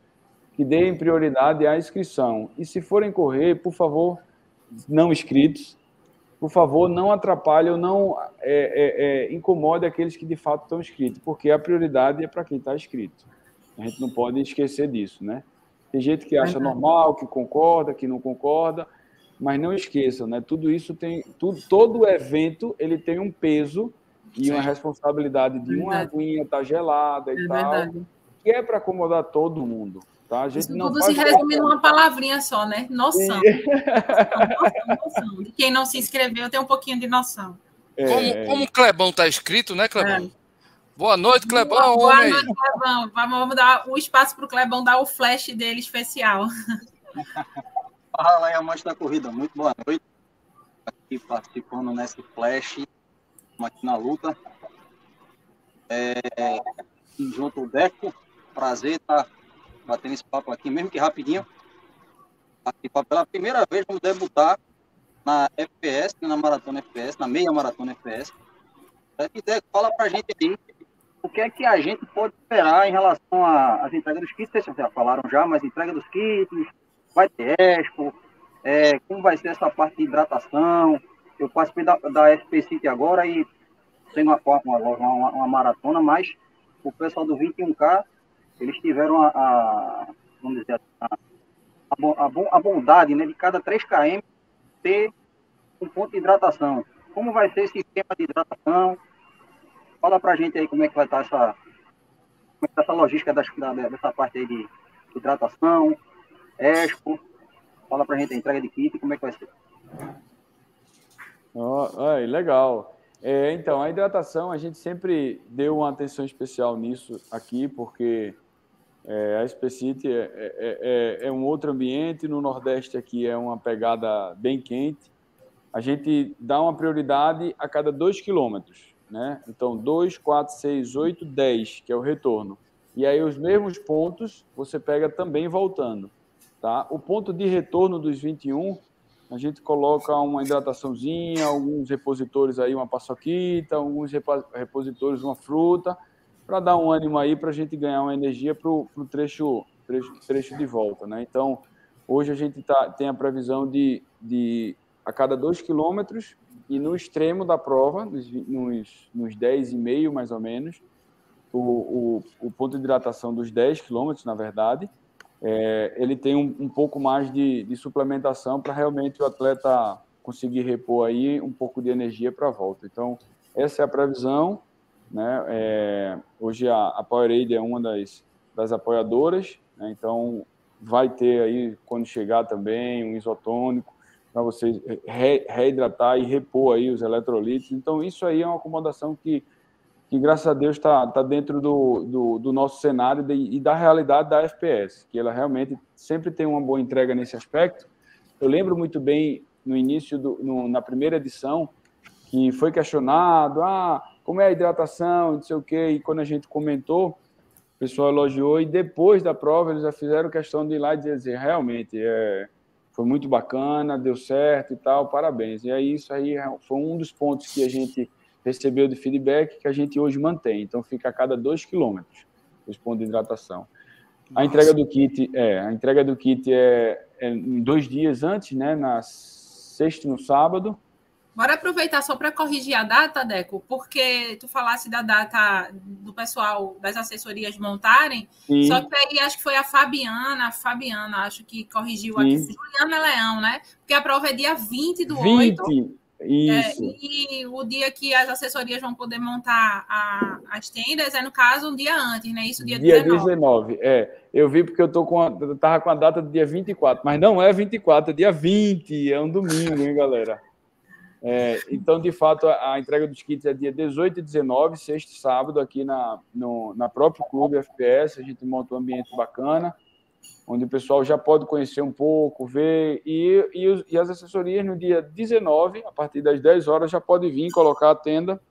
que deem prioridade à inscrição. E se forem correr, por favor, não inscritos, por favor, não atrapalhe ou não é, é, é, incomode aqueles que de fato estão inscritos, porque a prioridade é para quem está inscrito. A gente não pode esquecer disso, né? Tem gente que acha normal, que concorda, que não concorda, mas não esqueçam, né? Tudo isso tem, tudo, todo evento ele tem um peso e uma responsabilidade de uma aguinha estar tá gelada e é tal, verdade. que é para acomodar todo mundo. Tá? A gente Isso não tudo se resume numa palavrinha só, né? Noção. noção, noção. De quem não se inscreveu tem um pouquinho de noção. É... Como, como o Clebão está escrito, né, Clebão? É. Boa noite, Clebão. Boa, boa noite, Clebão. Vamos dar o espaço para o Clebão dar o flash dele especial. Fala aí, amante da corrida. Muito boa noite. Aqui participando nesse flash. Estamos aqui na luta. É, junto o Deco. Prazer estar tá batendo esse papo aqui, mesmo que rapidinho. Participar pela primeira vez, vamos debutar na FPS, na Maratona FPS, na meia Maratona FPS. Deco, fala pra gente aí o que é que a gente pode esperar em relação às entregas dos kits. Vocês já falaram já, mas entrega dos kits, vai ter expo, é, como vai ser essa parte de hidratação. Eu participei da, da FP City agora e sem uma, uma, uma, uma maratona, mas o pessoal do 21K, eles tiveram a, a vamos dizer, a, a, a, bondade né, de cada 3 km ter um ponto de hidratação. Como vai ser esse esquema de hidratação? Fala pra gente aí como é que vai estar essa, como é tá essa logística das, da, dessa parte aí de hidratação, Expo. Fala pra gente a entrega de kit, como é que vai ser? Oh, legal. É, então, a hidratação, a gente sempre deu uma atenção especial nisso aqui, porque é, a Specity é, é, é, é, um outro ambiente, no Nordeste aqui é uma pegada bem quente. A gente dá uma prioridade a cada dois quilômetros, né? Então, 2, 4, 6, 8, 10, que é o retorno. E aí, os mesmos pontos você pega também voltando. Tá? O ponto de retorno dos 21, a gente coloca uma hidrataçãozinha, alguns repositores aí, uma paçoquita, alguns repositores, uma fruta, para dar um ânimo aí, para a gente ganhar uma energia para o trecho, trecho, trecho de volta. Né? Então, hoje a gente tá, tem a previsão de, de a cada dois quilômetros e no extremo da prova, nos, nos, nos 10,5 mais ou menos, o, o, o ponto de hidratação dos 10 quilômetros, na verdade, é, ele tem um, um pouco mais de, de suplementação para realmente o atleta conseguir repor aí um pouco de energia para a volta. Então, essa é a previsão. Né? É, hoje a, a Powerade é uma das, das apoiadoras, né? então vai ter aí, quando chegar também, um isotônico para você re, reidratar e repor aí os eletrolitos. Então, isso aí é uma acomodação que que graças a Deus está tá dentro do, do, do, nosso cenário de, e da realidade da FPS, que ela realmente sempre tem uma boa entrega nesse aspecto. Eu lembro muito bem no início, do, no, na primeira edição, que foi questionado, ah, como é a hidratação, não sei o quê, e quando a gente comentou, o pessoal elogiou, e depois da prova eles já fizeram questão de ir lá e dizer, realmente, é, foi muito bacana, deu certo e tal, parabéns. E aí isso aí foi um dos pontos que a gente recebeu de feedback que a gente hoje mantém. Então, fica a cada dois quilômetros os pontos de hidratação. Nossa. A entrega do kit é a entrega do kit é, é dois dias antes, né? Na sexta e no sábado. Bora aproveitar só para corrigir a data, Deco, porque tu falasse da data do pessoal das assessorias montarem, Sim. só que aí acho que foi a Fabiana, a Fabiana, acho que corrigiu Sim. aqui, Juliana Leão, né? Porque a prova é dia 20 do 20. 8. Isso. É, e o dia que as assessorias vão poder montar a, as tendas é, no caso, um dia antes, né? Isso, dia, dia 19. 19. É, eu vi porque eu tô com a, eu tava com a data do dia 24, mas não é 24, é dia 20, é um domingo, hein, galera? É, então, de fato, a, entrega dos kits é dia 18 e 19, sexta e sábado, aqui na, no, na próprio clube FPS. A gente monta um ambiente bacana onde o pessoal já pode conhecer um pouco, ver, e, e, e, as assessorias no dia 19, a partir das 10 horas, já pode vir colocar a tenda,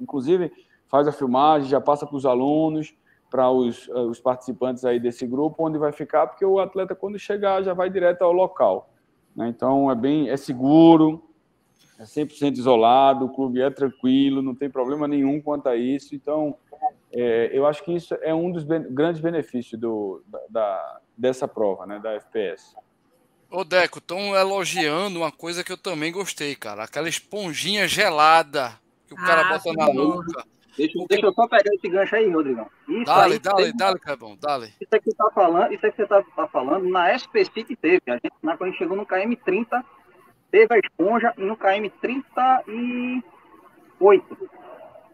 inclusive faz a filmagem, já passa para os alunos, para os, eh, os participantes aí desse grupo, onde vai ficar, porque o atleta, quando chegar, já vai direto ao local. Né? Então, é bem, é seguro, é 100% isolado, o clube é tranquilo, não tem problema nenhum quanto a isso, então É, eu acho que isso é um dos ben grandes benefícios do, da, da, dessa prova, né, da FPS. Ô, Deco, estão elogiando uma coisa que eu também gostei, cara. Aquela esponjinha gelada que o ah, cara bota na nuca. Deixa, deixa, eu só pegar esse gancho aí, Rodrigão. Isso dale, aí, dale, tem... dale, Clebão, dale. Isso é que você tá falando, isso é que você tá, tá falando, na SPC que teve. A gente, na, quando a gente chegou no KM30, teve a esponja no KM38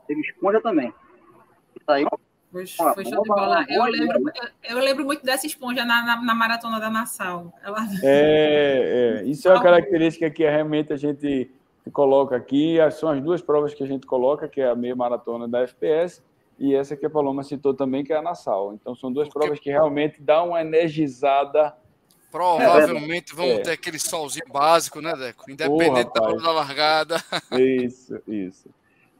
teve esponja também. Isso aí, foi, foi show de bola. Eu lembro, eu lembro muito dessa esponja na, na, na maratona da Nassau. Ela... É, é, isso é uma característica que realmente a gente coloca aqui. São as duas provas que a gente coloca, que é a meia maratona da FPS e essa que a Paloma citou também, que é a Nassau. Então, são duas provas que realmente dão uma energizada. Provavelmente é, vão é. ter aquele solzinho básico, né, Deco? Independente da hora da largada. Isso, isso.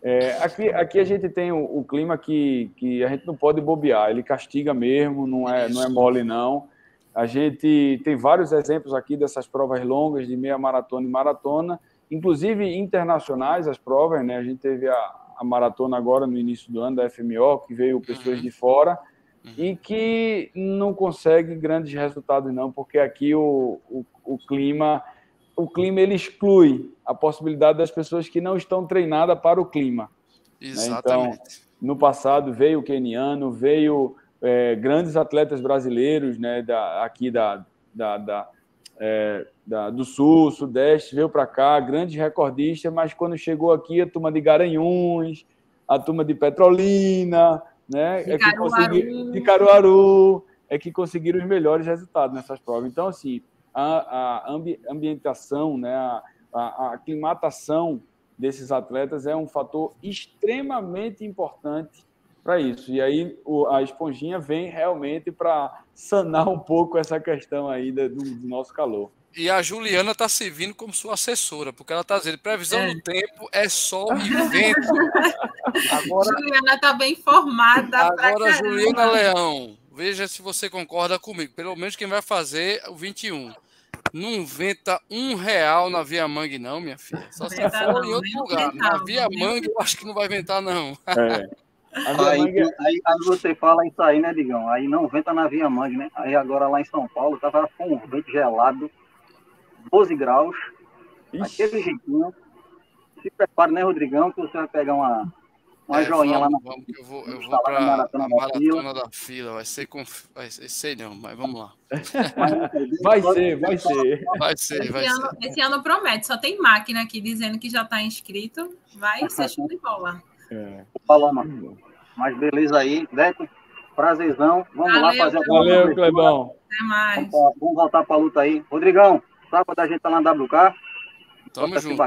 É, aqui, aqui a gente tem o, o, clima que, que a gente não pode bobear, ele castiga mesmo, não é, não é mole, não. A gente tem vários exemplos aqui dessas provas longas de meia maratona e maratona, inclusive internacionais as provas, né? A gente teve a, a maratona agora no início do ano da FMO, que veio pessoas uhum. de fora uhum. e que não consegue grandes resultados, não, porque aqui o, o, o clima o clima ele exclui a possibilidade das pessoas que não estão treinadas para o clima. Exatamente. Né? Então, no passado veio o keniano, veio é, grandes atletas brasileiros, né, da, aqui da, da, da, é, da do sul, sudeste, veio para cá, grandes recordistas, mas quando chegou aqui a turma de Garanhuns, a turma de Petrolina, né, de, é Caruaru. de Caruaru, é que conseguiram os melhores resultados nessas provas. Então, assim, a, a ambi, ambientação, né, a, a, a aclimatação desses atletas é um fator extremamente importante para isso. E aí a esponjinha vem realmente para sanar um pouco essa questão aí do, do, nosso calor. E a Juliana está servindo como sua assessora, porque ela está dizendo previsão é. do tempo é sol e vento. Agora, Juliana está bem informada. Agora, Juliana Leão, veja se você concorda comigo. Pelo menos quem vai fazer o 21. Não venta um real na Via Mangue, não, minha filha. Só se for em outro lugar. Na Via Mangue, eu acho que não vai ventar, não. É. Aí, Mangue... aí, aí, você fala isso aí, né, Digão? Aí não venta na Via Mangue, né? Aí agora lá em São Paulo, tava com um vento gelado, 12 graus, Ixi. aquele jeitinho. Se prepare, né, Rodrigão, que você vai pegar uma, uma é, joinha vamos, lá na vamos, Eu vou, eu vou para a maratona, maratona da, fila. Vai ser com. Vai ser, sei não, mas vamos lá. Vai ser, vai ser. Vai ser, esse vai ano, ser. Esse ano promete, só tem máquina aqui dizendo que já está inscrito. Vai ser show de bola. É. Paloma. Mas beleza aí, Deco. Prazerzão. Vamos Valeu, lá fazer a Valeu, Clebão. Até mais. Vamos, vamos voltar para a luta aí. Rodrigão, sábado a gente tá lá na WK. Tamo junto.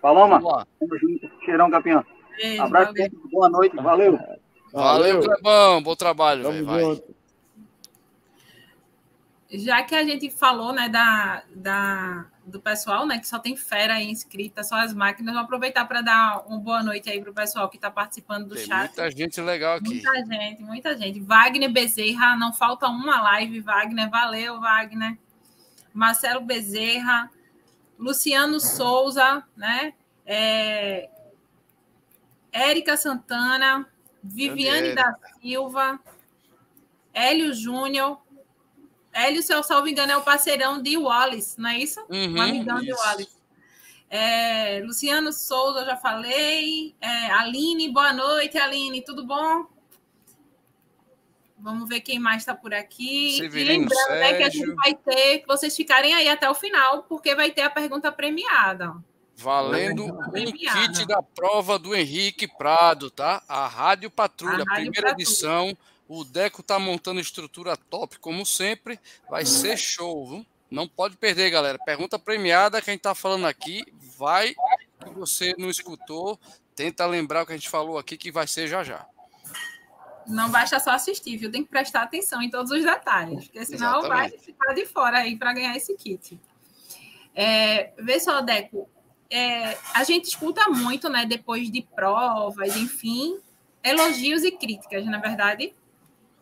Paloma, tamo junto. Cheirão, campeão. Beijo, Abraço, valeu. boa noite, valeu. Valeu, Clebão, bom trabalho. Vai. Já que a gente falou né, da, da, do pessoal, né, que só tem fera aí inscrita, só as máquinas, vou aproveitar para dar uma boa noite aí para o pessoal que está participando do tem chat. Muita gente legal aqui. Muita gente, muita gente. Wagner Bezerra, não falta uma live, Wagner. Valeu, Wagner. Marcelo Bezerra, Luciano Souza, né? É, Érica Santana, Viviane da Silva, Hélio Júnior. Hélio, se eu salvo engano, é o parceirão de Wallace, não é isso? Uhum, um amigão isso. de Wallace. É, Luciano Souza, já falei. É, Aline, boa noite, Aline, tudo bom? Vamos ver quem mais está por aqui. Severino e lembrando né, que a gente vai ter, que vocês ficarem aí até o final, porque vai ter a pergunta premiada. Valendo um kit da prova do Henrique Prado, tá? A Rádio Patrulha, a Rádio primeira Patrulha. edição. O Deco tá montando estrutura top, como sempre. Vai ser show, viu? Não pode perder, galera. Pergunta premiada, quem tá falando aqui, vai. Se você não escutou, tenta lembrar o que a gente falou aqui, que vai ser já já. Não basta só assistir, viu? Tem que prestar atenção em todos os detalhes, porque senão Exatamente. vai ficar de fora aí para ganhar esse kit. É, vê só, Deco, é, a gente escuta muito, né, depois de provas, enfim, elogios e críticas, na verdade.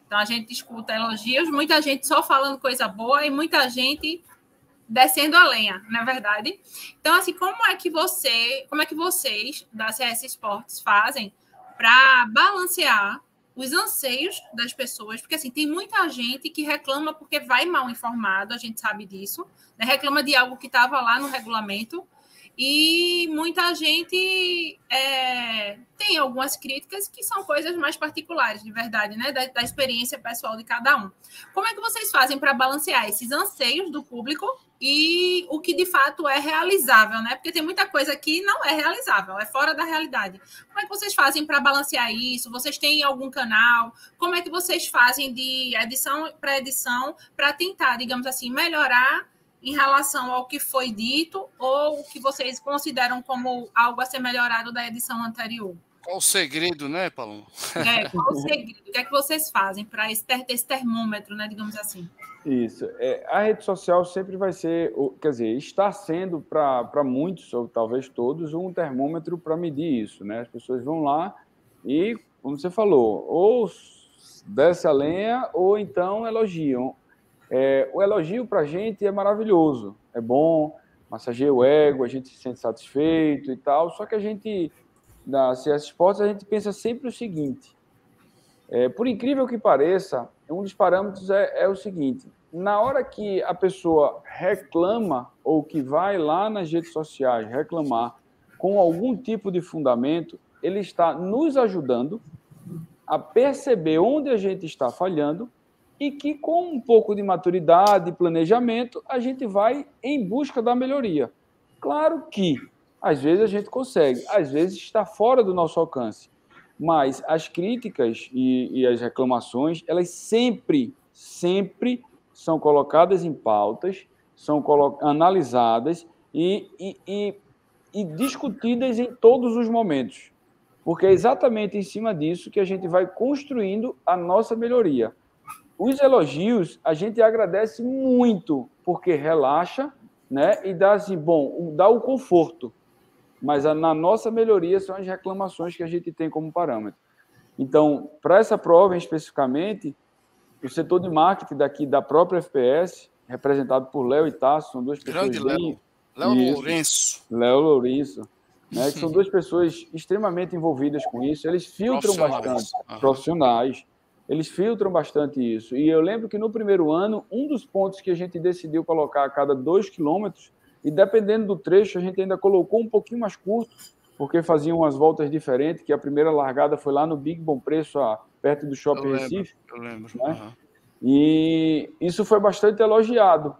Então a gente escuta elogios, muita gente só falando coisa boa e muita gente descendo a lenha, na é verdade. Então assim, como é que você, como é que vocês da CS Esportes fazem para balancear os anseios das pessoas, porque assim, tem muita gente que reclama porque vai mal informado, a gente sabe disso, né? reclama de algo que estava lá no regulamento, e muita gente é, tem algumas críticas que são coisas mais particulares, de verdade, né? Da, da experiência pessoal de cada um. Como é que vocês fazem para balancear esses anseios do público e o que de fato é realizável, né? Porque tem muita coisa que não é realizável, é fora da realidade. Como é que vocês fazem para balancear isso? Vocês têm algum canal? Como é que vocês fazem de edição para edição para tentar, digamos assim, melhorar em relação ao que foi dito ou o que vocês consideram como algo a ser melhorado da edição anterior? Qual o segredo, né, Paulo? É, qual o segredo? O que é que vocês fazem para esse, esse, termômetro, né, digamos assim? Isso. É, a rede social sempre vai ser, quer dizer, está sendo para muitos, ou talvez todos, um termômetro para medir isso, né? As pessoas vão lá e, como você falou, ou desce a lenha ou então elogiam. É, o elogio para a gente é maravilhoso, é bom, massageia o ego, a gente se sente satisfeito e tal. Só que a gente, na CS Sports, a gente pensa sempre o seguinte: é, por incrível que pareça, um dos parâmetros é, é o seguinte: na hora que a pessoa reclama ou que vai lá nas redes sociais reclamar com algum tipo de fundamento, ele está nos ajudando a perceber onde a gente está falhando e que com um pouco de maturidade e planejamento a gente vai em busca da melhoria. Claro que às vezes a gente consegue, às vezes está fora do nosso alcance, mas as críticas e, e as reclamações elas sempre, sempre são colocadas em pautas, são analisadas e, e, e, e discutidas em todos os momentos, porque é exatamente em cima disso que a gente vai construindo a nossa melhoria. Os elogios a gente agradece muito, porque relaxa, né? E dá assim, bom, dá o conforto. Mas a, na nossa melhoria são as reclamações que a gente tem como parâmetro. Então, para essa prova especificamente, o setor de marketing daqui da própria FPS, representado por Léo e Tasso, são duas pessoas Grande bem... Léo. Léo Lourenço. Léo Lourenço. Né, que são duas pessoas extremamente envolvidas com isso. Eles filtram bastante, uhum. profissionais eles filtram bastante isso. E eu lembro que no primeiro ano, um dos pontos que a gente decidiu colocar a cada dois quilômetros, e dependendo do trecho, a gente ainda colocou um pouquinho mais curto, porque faziam umas voltas diferentes, que a primeira largada foi lá no Big Bom Preço, perto do Shopping eu lembro, Recife. Eu lembro. Né? Uhum. E isso foi bastante elogiado.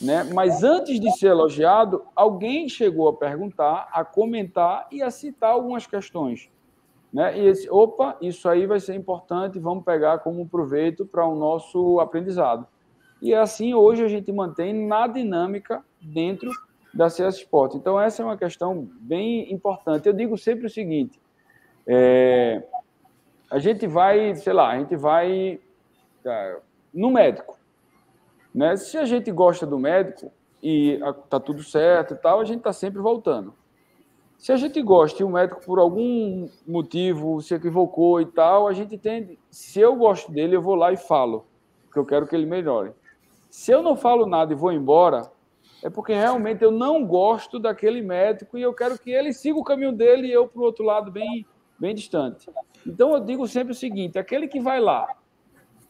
Né? Mas antes de ser elogiado, alguém chegou a perguntar, a comentar e a citar algumas questões. Né? E esse, opa, isso aí vai ser importante, vamos pegar como proveito para o nosso aprendizado. E assim, hoje a gente mantém na dinâmica dentro da CS Sport. Então, essa é uma questão bem importante. Eu digo sempre o seguinte: é, a gente vai, sei lá, a gente vai é, no médico. Né? Se a gente gosta do médico e está tudo certo e tal, a gente está sempre voltando. Se a gente gosta e o médico, por algum motivo, se equivocou e tal, a gente tem. Se eu gosto dele, eu vou lá e falo, porque eu quero que ele melhore. Se eu não falo nada e vou embora, é porque realmente eu não gosto daquele médico e eu quero que ele siga o caminho dele e eu para o outro lado, bem, bem distante. Então eu digo sempre o seguinte: aquele que vai lá,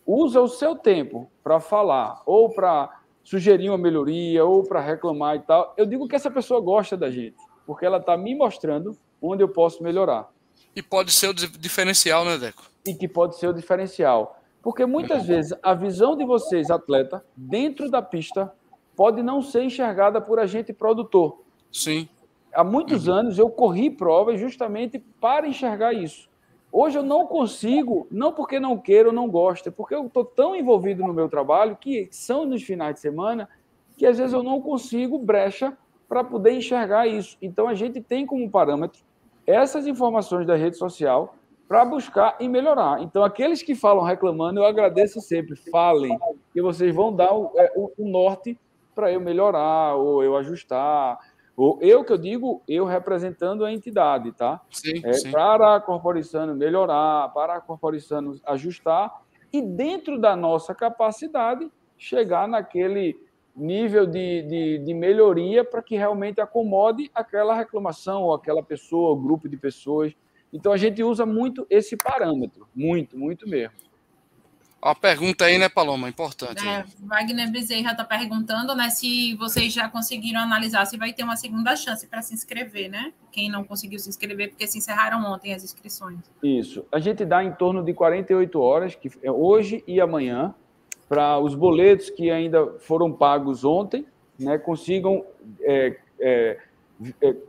usa o seu tempo para falar, ou para sugerir uma melhoria, ou para reclamar e tal, eu digo que essa pessoa gosta da gente porque ela está me mostrando onde eu posso melhorar. E pode ser o diferencial, né, Deco? E que pode ser o diferencial. Porque muitas vezes a visão de vocês, atleta, dentro da pista, pode não ser enxergada por agente produtor. Sim. Há muitos uhum. anos eu corri provas justamente para enxergar isso. Hoje eu não consigo, não porque não queiro ou não gosto, é porque eu estou tão envolvido no meu trabalho, que são nos finais de semana, que às vezes eu não consigo brecha para poder enxergar isso. Então, a gente tem como parâmetro essas informações da rede social para buscar e melhorar. Então, aqueles que falam reclamando, eu agradeço sempre. Falem, que vocês vão dar o, é, o, o norte para eu melhorar, ou eu ajustar. Ou eu que eu digo, eu representando a entidade, tá? Sim, é, sim. Para a corporação melhorar, para a corporação ajustar, e dentro da nossa capacidade, chegar naquele nível de, de, de melhoria para que realmente acomode aquela reclamação, ou aquela pessoa, ou grupo de pessoas. Então a gente usa muito esse parâmetro, muito, muito mesmo. Uma pergunta aí, né, Paloma? Importante. É, Wagner Bezerra está perguntando, né, se vocês já conseguiram analisar se vai ter uma segunda chance para se inscrever, né? Quem não conseguiu se inscrever, porque se encerraram ontem as inscrições. Isso. A gente dá em torno de 48 horas, que é hoje e amanhã, para os boletos que ainda foram pagos ontem, né, consigam é, é, é, é,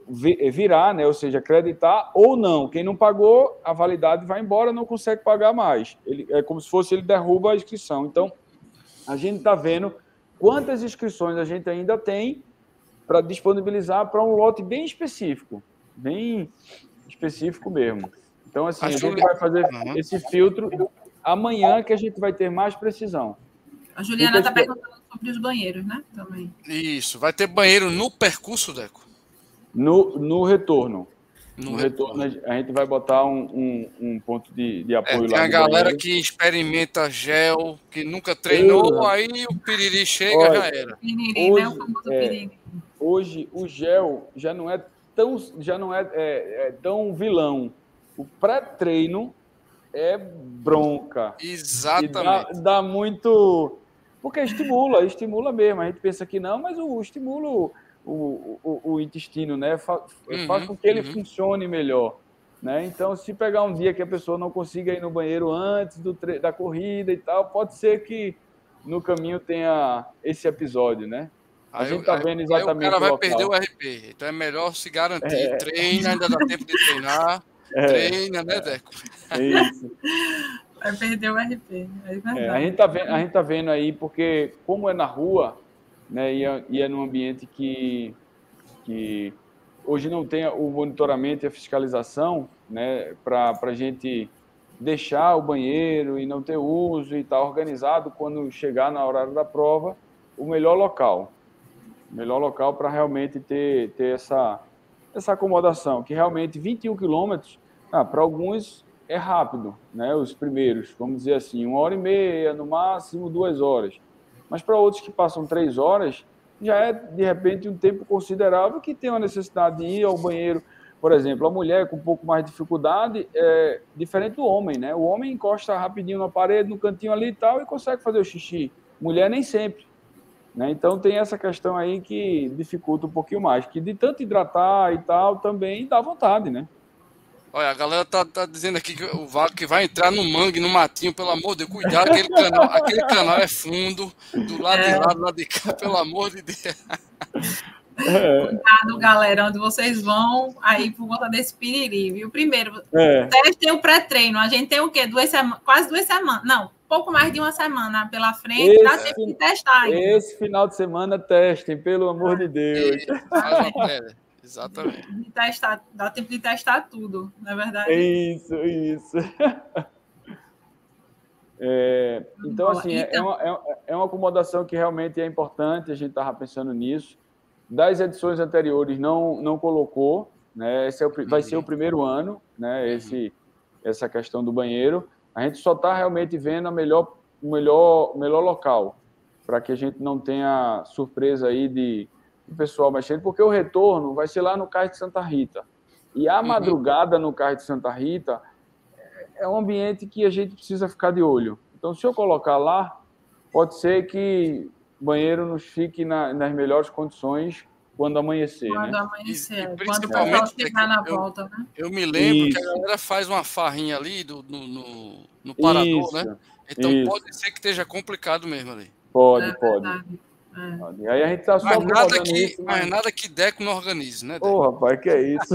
virar, né? ou seja, acreditar ou não. Quem não pagou, a validade vai embora, não consegue pagar mais. Ele, é como se fosse ele derruba a inscrição. Então, a gente está vendo quantas inscrições a gente ainda tem para disponibilizar para um lote bem específico, bem específico mesmo. Então, assim, a, a gente vai fazer uhum. esse filtro amanhã que a gente vai ter mais precisão. A Juliana está perguntando sobre os banheiros, né? Também. Isso. Vai ter banheiro no percurso, Deco? No, no retorno. No, no retorno, retorno, a gente vai botar um, um, um ponto de, de apoio é, lá. Tem a galera banheiro. que experimenta gel, que nunca treinou, aí o piriri chega, Olha, já era. Piriri, hoje, né? O famoso é, piriri. Hoje o gel já não é tão, já não é, é, é tão vilão. O pré-treino é bronca. Exatamente. Dá, dá, muito. Porque estimula, estimula mesmo. A gente pensa que não, mas o estímulo o, o, o intestino, né? Fa uhum, faz com que ele uhum. funcione melhor. Né? Então, se pegar um dia que a pessoa não consiga ir no banheiro antes do da corrida e tal, pode ser que no caminho tenha esse episódio, né? A aí, gente tá vendo exatamente aí o cara vai perder o RP. Então é melhor se garantir. É. Treina, ainda dá tempo de treinar. É. Treina, né, Deco? É isso. Vai perder o RP. É é, a, gente tá vendo, a gente tá vendo aí, porque como é na rua, né? E é, e é num ambiente que, que hoje não tem o monitoramento e a fiscalização, né? Para a gente deixar o banheiro e não ter uso e estar tá organizado quando chegar na hora da prova, o melhor local. O melhor local para realmente ter, ter essa, essa acomodação, que realmente 21 quilômetros, ah, para alguns é rápido, né? Os primeiros, vamos dizer assim, uma hora e meia, no máximo duas horas. Mas para outros que passam três horas, já é, de repente, um tempo considerável que tem uma necessidade de ir ao banheiro. Por exemplo, a mulher com um pouco mais de dificuldade é diferente do homem, né? O homem encosta rapidinho na parede, no cantinho ali e tal, e consegue fazer o xixi. Mulher nem sempre. Né? Então tem essa questão aí que dificulta um pouquinho mais, que de tanto hidratar e tal, também dá vontade, né? Olha, a galera tá, tá dizendo aqui que o Vago que vai entrar no mangue, no matinho, pelo amor de Deus, cuidado, aquele canal, aquele canal é fundo, do lado é. de lá, do lado de cá, pelo amor de Deus. É. Cuidado, galera, onde vocês vão aí por conta desse piriri, viu? Primeiro, é. tem o pré-treino. A gente tem o quê? Duas semanas, quase duas semanas. Não, pouco mais de uma semana pela frente, esse, dá tempo de testar. Ainda. Esse final de semana testem, pelo amor de Deus. É. Exatamente. De testar, dá tempo de testar tudo, na é verdade. Isso, isso. É, então, assim, é, então... É, uma, é uma acomodação que realmente é importante, a gente estava pensando nisso. Das edições anteriores não, não colocou, né? Esse é o, vai ser o uhum. primeiro ano, né? Uhum. Esse, essa questão do banheiro. A gente só está realmente vendo a melhor, o melhor, melhor local, para que a gente não tenha surpresa aí de o pessoal mexendo, porque o retorno vai ser lá no Cais de Santa Rita. E a uhum. madrugada no Cais de Santa Rita é um ambiente que a gente precisa ficar de olho. Então, se eu colocar lá, pode ser que o banheiro nos fique na, nas melhores condições quando amanhecer. Quando né? amanhecer, e, e principalmente quando o na eu, volta, né? Eu me lembro Isso. que a galera faz uma farrinha ali do, no, no, no parador, né? Isso. né? Então Isso. pode ser que esteja complicado mesmo ali. Pode, é pode. Verdade. É. Aí a gente tá só mas nada que, isso, mas... mas nada que Deco não organize, né? Ô, oh, rapaz, que é isso.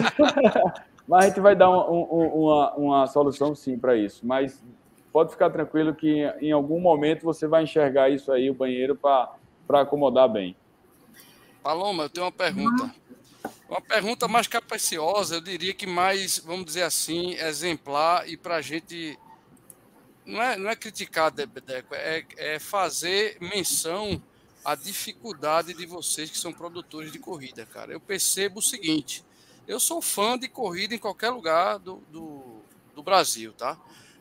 mas a gente vai dar um, um, uma, uma solução sim para isso. Mas pode ficar tranquilo que em algum momento você vai enxergar isso aí, o banheiro, para acomodar bem. Paloma, eu tenho uma pergunta. Uma pergunta mais capaciosa, eu diria que mais, vamos dizer assim, exemplar e para a gente. Não é, não é criticar, Deco, é, é fazer menção a dificuldade de vocês que são produtores de corrida, cara. Eu percebo o seguinte: eu sou fã de corrida em qualquer lugar do, do, do Brasil, tá?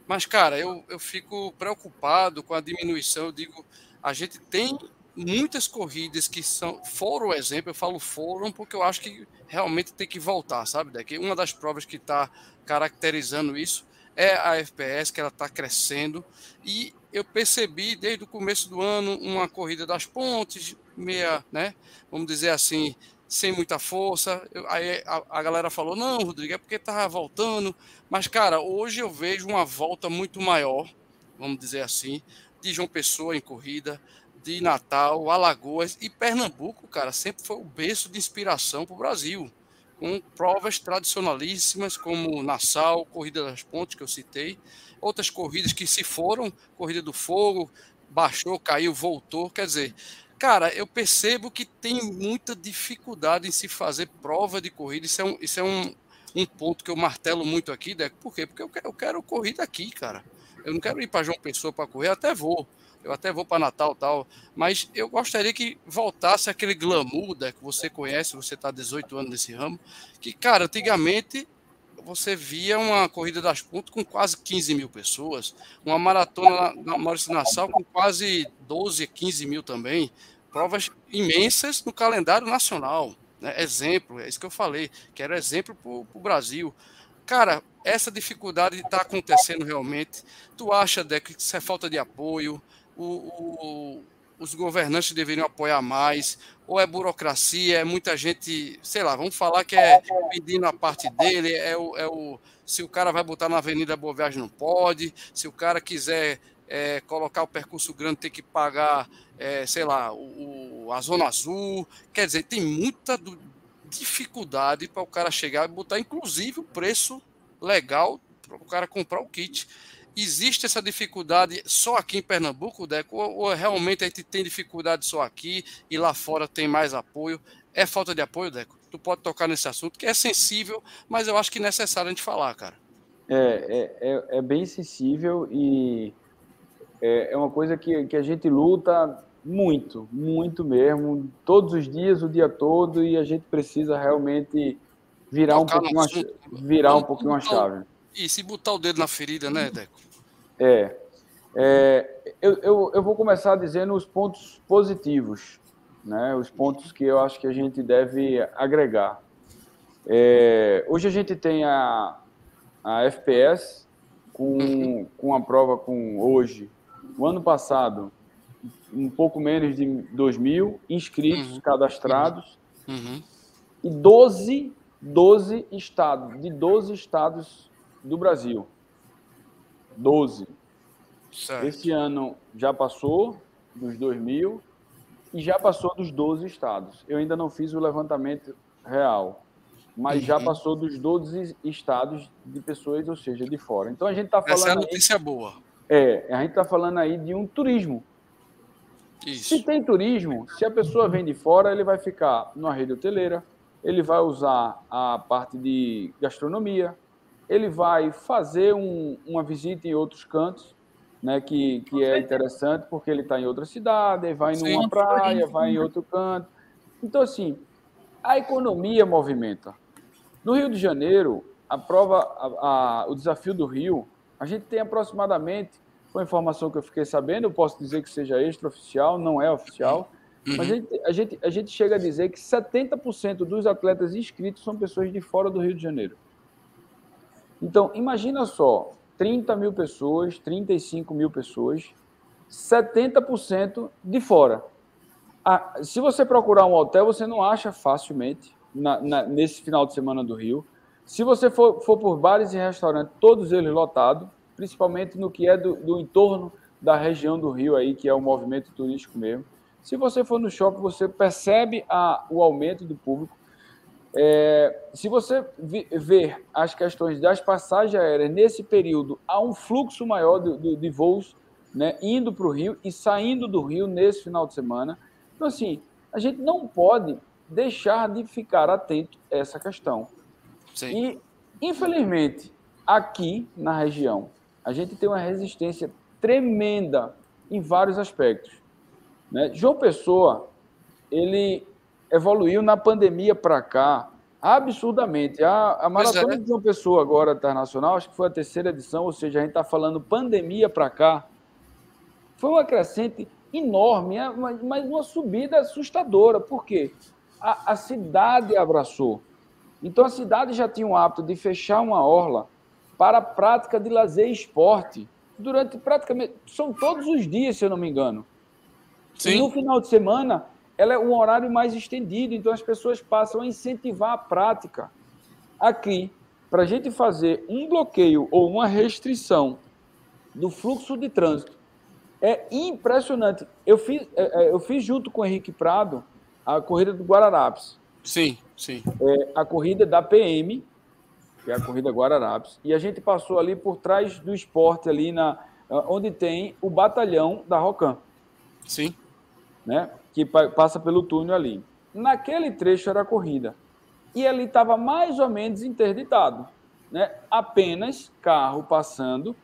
Mas, cara, eu, eu fico preocupado com a diminuição. Eu digo, a gente tem muitas corridas que são foram exemplo, eu falo foram porque eu acho que realmente tem que voltar, sabe? Daqui uma das provas que está caracterizando isso é a FPS, que ela está crescendo e eu percebi desde o começo do ano uma corrida das pontes, meia, né? Vamos dizer assim, sem muita força. Eu, aí a, a, galera falou: não, Rodrigo, é porque estava voltando. Mas, cara, hoje eu vejo uma volta muito maior, vamos dizer assim, de João Pessoa em corrida, de Natal, Alagoas e Pernambuco, cara, sempre foi o berço de inspiração para o Brasil, com provas tradicionalíssimas como Nassau, Corrida das Pontes, que eu citei, outras corridas que se foram, Corrida do Fogo, baixou, caiu, voltou, quer dizer, cara, eu percebo que tem muita dificuldade em se fazer prova de corrida, isso é um, isso é um, um ponto que eu martelo muito aqui, Deco, por quê? Porque eu quero, eu quero corrida aqui, cara, eu não quero ir para João Pessoa para correr, até vou, eu até vou para Natal tal, mas eu gostaria que voltasse aquele glamour né, que você conhece, você está 18 anos nesse ramo, que, cara, antigamente você via uma corrida das pontas com quase 15 mil pessoas, uma maratona na Maurício Nassau com quase 12, 15 mil também, provas imensas no calendário nacional. Né? Exemplo, é isso que eu falei, que era exemplo para o Brasil. Cara, essa dificuldade está acontecendo realmente. Tu acha, Deco, que isso é falta de apoio? O, o, os governantes deveriam apoiar mais, ou é burocracia, é muita gente, sei lá, vamos falar que é pedindo a parte dele, é o, é o se o cara vai botar na Avenida Boa Viagem não pode, se o cara quiser é, colocar o percurso grande tem que pagar, é, sei lá, o, o, a Zona Azul, quer dizer, tem muita do, dificuldade para o cara chegar e botar, inclusive, o preço legal para o cara comprar o kit. Existe essa dificuldade só aqui em Pernambuco, Deco? Ou, ou, realmente a gente tem dificuldade só aqui e lá fora tem mais apoio? É falta de apoio, Deco? Tu pode tocar nesse assunto, que é sensível, mas eu acho que é necessário a gente falar, cara. É, é, é, é bem sensível e é, é uma coisa que, que a gente luta muito, muito mesmo, todos os dias, o dia todo, e a gente precisa realmente virar Tocar um pouquinho, uma, virar um pouquinho uma chave. E se botar o dedo na ferida, né, Deco? É. é eu, eu, eu vou começar dizendo os pontos positivos, né? Os pontos que eu acho que a gente deve agregar. É, hoje a gente tem a, a FPS com, uhum. com a prova com hoje. O ano passado, um pouco menos de 2 mil inscritos uhum. cadastrados uhum. uhum. e 12, 12 estados, de 12 estados do Brasil. 12. Certo. Esse ano já passou dos 2 mil e já passou dos 12 estados. Eu ainda não fiz o levantamento real, mas uhum. já passou dos 12 estados de pessoas, ou seja, de fora. Então a gente está falando. Essa é a notícia aí, boa. É, a gente está falando aí de um turismo. Isso. Se tem turismo, se a pessoa vem de fora, ele vai ficar numa rede hoteleira, ele vai usar a parte de gastronomia, ele vai fazer um, uma visita em outros cantos, né, que, que é interessante porque ele está em outra cidade, vai Sim, numa praia, vai em outro canto. Então, assim, a economia movimenta. No Rio de Janeiro, a prova, a, a, o desafio do Rio, a gente tem aproximadamente, foi informação que eu fiquei sabendo, eu posso dizer que seja extraoficial, não é oficial, uhum. mas a gente, a, gente, a gente chega a dizer que 70% dos atletas inscritos são pessoas de fora do Rio de Janeiro. Então, imagina só, 30 mil pessoas, 35 mil pessoas, 70% de fora. Ah, se você procurar um hotel, você não acha facilmente na, na, nesse final de semana do Rio. Se você for, for, por bares e restaurantes, todos eles lotados, principalmente no que é do, do entorno da região do Rio aí, que é o movimento turístico mesmo. Se você for no shopping, você percebe a, o aumento do público. É, se você ver as questões das passagens aéreas nesse período, há um fluxo maior de, de, de voos né, indo para o Rio e saindo do Rio nesse final de semana. Então, assim, a gente não pode deixar de ficar atento a essa questão. Sim. E, infelizmente, aqui na região, a gente tem uma resistência tremenda em vários aspectos. Né? João Pessoa, ele evoluiu na pandemia para cá absurdamente. A, a Maratona é. de uma Pessoa agora internacional, acho que foi a terceira edição, ou seja, a gente está falando pandemia para cá, foi uma crescente enorme, é mas uma subida assustadora. Por quê? A, a cidade abraçou. Então a cidade já tinha o hábito de fechar uma orla para a prática de lazer e esporte durante praticamente. São todos os dias, se eu não me engano. Sim. E no final de semana, ela é um horário mais estendido, então as pessoas passam a incentivar a prática. Aqui, para a gente fazer um bloqueio ou uma restrição do fluxo de trânsito, é impressionante. Eu fiz, é, é, eu fiz junto com o Henrique Prado a corrida do Guararapes. Sim, sim. É, a corrida da PM, que é a corrida Guararapes, e a gente passou ali por trás do esporte, ali na onde tem o batalhão da Rocan. Sim. Né? Que passa pelo túnel ali. Naquele trecho era corrida. E ali estava mais ou menos interditado. Né? Apenas carro passando,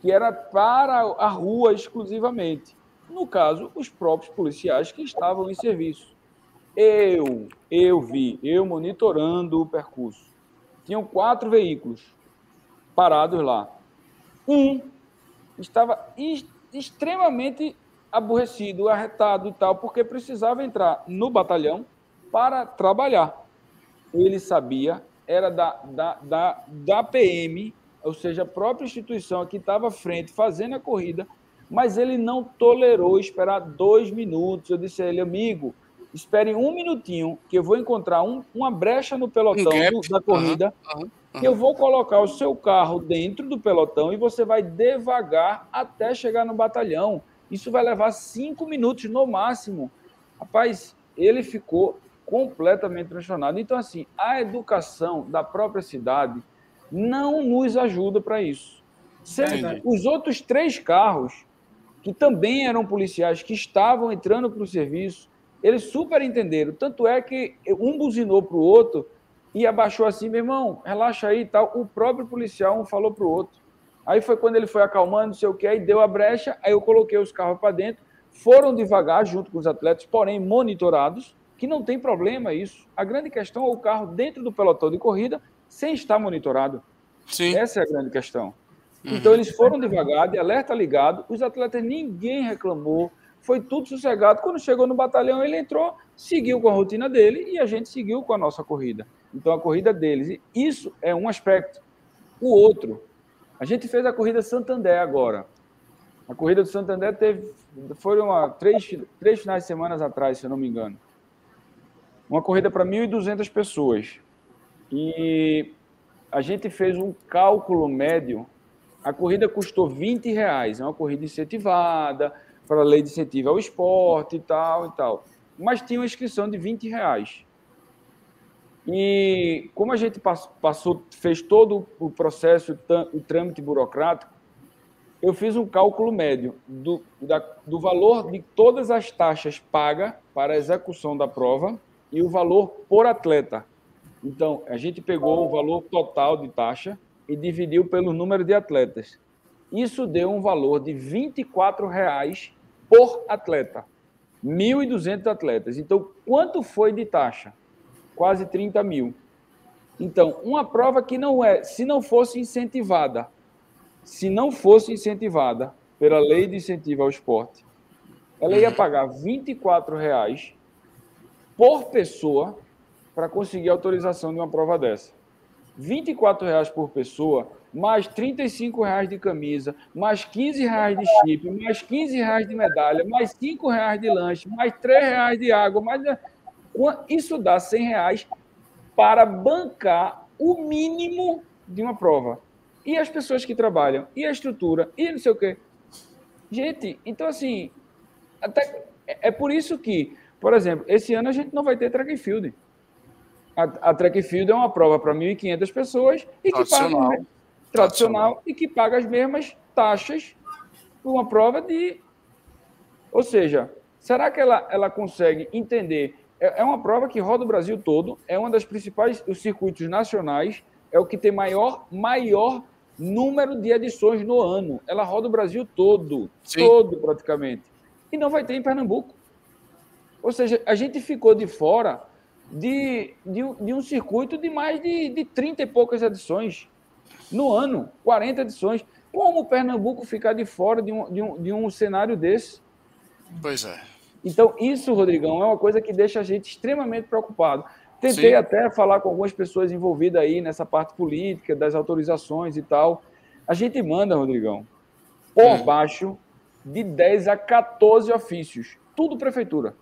que era para a rua exclusivamente. No caso, os próprios policiais que estavam em serviço. Eu, eu vi, eu monitorando o percurso. Tinham quatro veículos parados lá. Um estava extremamente aborrecido, arretado e tal, porque precisava entrar no batalhão para trabalhar. Ele sabia, era da, da, da, da PM, ou seja, a própria instituição que estava à frente fazendo a corrida, mas ele não tolerou esperar dois minutos. Eu disse a ele, amigo, espere um minutinho, que eu vou encontrar um, uma brecha no pelotão um do, da corrida, uhum, uhum, uhum. que eu vou colocar o seu carro dentro do pelotão e você vai devagar até chegar no batalhão. Isso vai levar cinco minutos no máximo. Rapaz, ele ficou completamente transtornado. Então, assim, a educação da própria cidade não nos ajuda para isso. Os outros três carros, que também eram policiais, que estavam entrando para o serviço, eles super entenderam. Tanto é que um buzinou para o outro e abaixou assim, meu irmão, relaxa aí e tal. O próprio policial um falou para o outro. Aí foi quando ele foi acalmando, não sei o que, aí deu a brecha, aí eu coloquei os carros para dentro, foram devagar junto com os atletas, porém monitorados, que não tem problema isso. A grande questão é o carro dentro do pelotão de corrida sem estar monitorado. Sim. Essa é a grande questão. Uhum. Então eles foram devagar, de alerta ligado, os atletas ninguém reclamou, foi tudo sossegado. Quando chegou no batalhão, ele entrou, seguiu com a rotina dele e a gente seguiu com a nossa corrida. Então a corrida deles, isso é um aspecto. O outro, a gente fez a corrida Santander agora. A corrida do Santander teve, foram uma, três, três finais de semana atrás, se eu não me engano. Uma corrida para 1.200 pessoas. E a gente fez um cálculo médio. A corrida custou 20 reais. É uma corrida incentivada, para a lei de incentivo ao esporte e tal e tal. Mas tinha uma inscrição de 20 reais. E como a gente passou, fez todo o processo, o trâmite burocrático, eu fiz um cálculo médio do, da, do valor de todas as taxas pagas para a execução da prova e o valor por atleta. Então, a gente pegou o valor total de taxa e dividiu pelo número de atletas. Isso deu um valor de R$ 24,00 por atleta. 1.200 atletas. Então, quanto foi de taxa? Quase 30 mil. Então, uma prova que não é, se não fosse incentivada, se não fosse incentivada pela lei de incentivo ao esporte, ela ia pagar 24 reais por pessoa para conseguir autorização de uma prova dessa. 24 reais por pessoa, mais 35 reais de camisa, mais 15 reais de chip, mais 15 reais de medalha, mais 5 reais de lanche, mais 3 reais de água, mais isso dá 100 reais para bancar o mínimo de uma prova. E as pessoas que trabalham, e a estrutura, e não sei o quê. Gente, então assim, até, é por isso que, por exemplo, esse ano a gente não vai ter track and field. A, a track and field é uma prova para 1.500 pessoas e que paga tradicional. tradicional e que paga as mesmas taxas por uma prova de. Ou seja, será que ela, ela consegue entender é, é uma prova que roda o Brasil todo, é uma das principais, os circuitos nacionais, é o que tem maior, maior número de edições no ano. Ela roda o Brasil todo, Sim. todo praticamente. E não vai ter em Pernambuco. Ou seja, a gente ficou de fora de, de, de um circuito de mais de, de 30 e poucas edições no ano, 40 edições. Como o Pernambuco ficar de fora de um, de um, de um cenário desse? Pois é. Então, isso, Rodrigão, é uma coisa que deixa a gente extremamente preocupado. Tentei Sim. até falar com algumas pessoas envolvidas aí nessa parte política, das autorizações e tal. A gente manda, Rodrigão, por hum. baixo de 10 a 14 ofícios. Tudo prefeitura.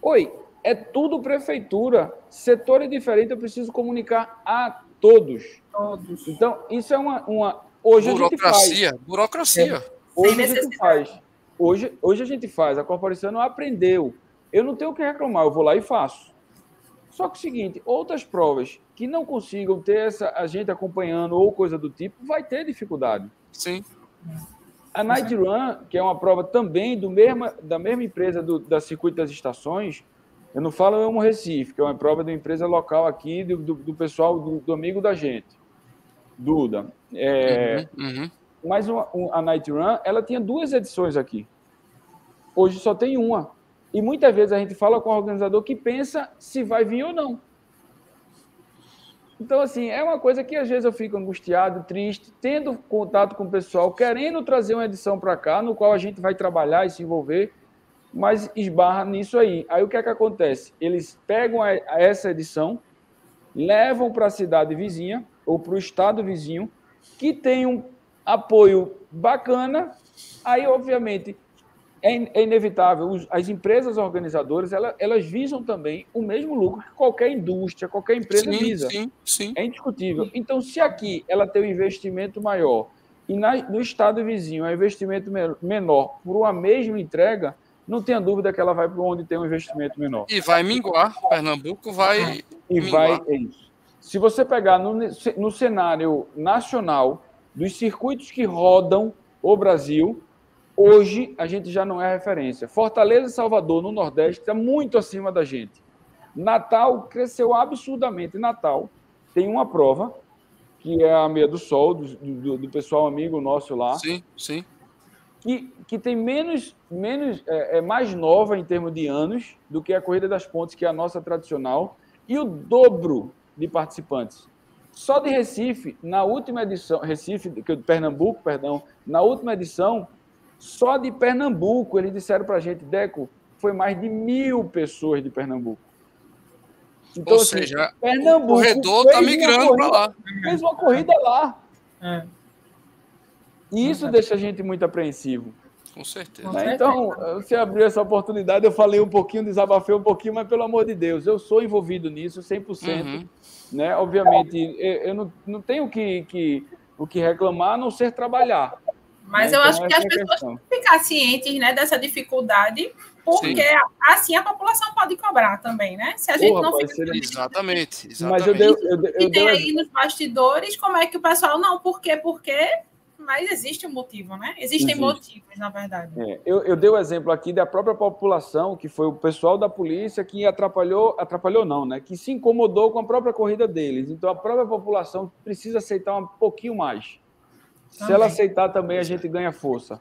Oi, é tudo prefeitura. Setor é diferente, eu preciso comunicar a todos. Todos. Então, isso é uma. uma hoje burocracia, a gente faz. burocracia. É, hoje a gente faz. Hoje, hoje a gente faz. A corporação aprendeu. Eu não tenho o que reclamar, eu vou lá e faço. Só que é o seguinte, outras provas que não consigam ter essa, a gente acompanhando ou coisa do tipo, vai ter dificuldade. Sim. A Night Run, que é uma prova também do mesma, da mesma empresa do, da Circuito das Estações, eu não falo Amo Recife, que é uma prova de uma empresa local aqui, do, do, do pessoal, do, do, amigo da gente, Duda. É, uhum, uhum. Mas uma, um, a Night Run, ela tinha duas edições aqui. Hoje só tem uma. E muitas vezes a gente fala com o organizador que pensa se vai vir ou não. Então, assim, é uma coisa que às vezes eu fico angustiado, triste, tendo contato com o pessoal, querendo trazer uma edição para cá, no qual a gente vai trabalhar e se envolver, mas esbarra nisso aí. Aí o que é que acontece? Eles pegam essa edição, levam para a cidade vizinha ou para o estado vizinho, que tem um apoio bacana, aí, obviamente, é, é inevitável. as empresas organizadoras elas, elas, visam também o mesmo lucro que qualquer indústria, qualquer empresa sim, visa. Sim, sim. É indiscutível. Então, se aqui ela tem um investimento maior e na, no estado vizinho é um investimento menor por uma mesma entrega, não tenha dúvida que ela vai para onde tem um investimento menor. E vai minguar. Pernambuco vai. E minguar. vai. É isso. Se você pegar no, no cenário nacional dos circuitos que rodam o Brasil, Hoje a gente já não é referência. Fortaleza e Salvador, no Nordeste, está muito acima da gente. Natal cresceu absurdamente. Natal tem uma prova, que é a Meia do Sol, do, do, do pessoal amigo nosso lá. Sim, sim. Que, que tem menos, menos é, é, mais nova em termos de anos do que a Corrida das Pontes, que é a nossa tradicional, e o dobro de participantes. Só de Recife, na última edição, Recife, Pernambuco, perdão, na última edição, só de Pernambuco, eles disseram para a gente, Deco, foi mais de mil pessoas de Pernambuco. Então, Ou assim, seja, Pernambuco o corredor está migrando para lá. Fez uma corrida lá. É. E isso é. deixa a gente muito apreensivo. Com certeza. Né? Então, você abriu essa oportunidade, eu falei um pouquinho, desabafei um pouquinho, mas pelo amor de Deus, eu sou envolvido nisso 100%. Uhum. Né? Obviamente, eu não, não tenho que, que, o que reclamar, a não ser trabalhar. Mas então, eu acho que as é pessoas têm que ficar cientes né, dessa dificuldade, porque Sim. assim a população pode cobrar também, né? Se a gente Porra, não fica. Exatamente, exatamente. Mas eu dei, eu, eu, e tem aí nos bastidores como é que o pessoal, não, por quê, por quê? Mas existe um motivo, né? Existem existe. motivos, na verdade. É, eu, eu dei o um exemplo aqui da própria população, que foi o pessoal da polícia que atrapalhou, atrapalhou não, né? Que se incomodou com a própria corrida deles. Então a própria população precisa aceitar um pouquinho mais. Se ela aceitar também, a gente ganha força.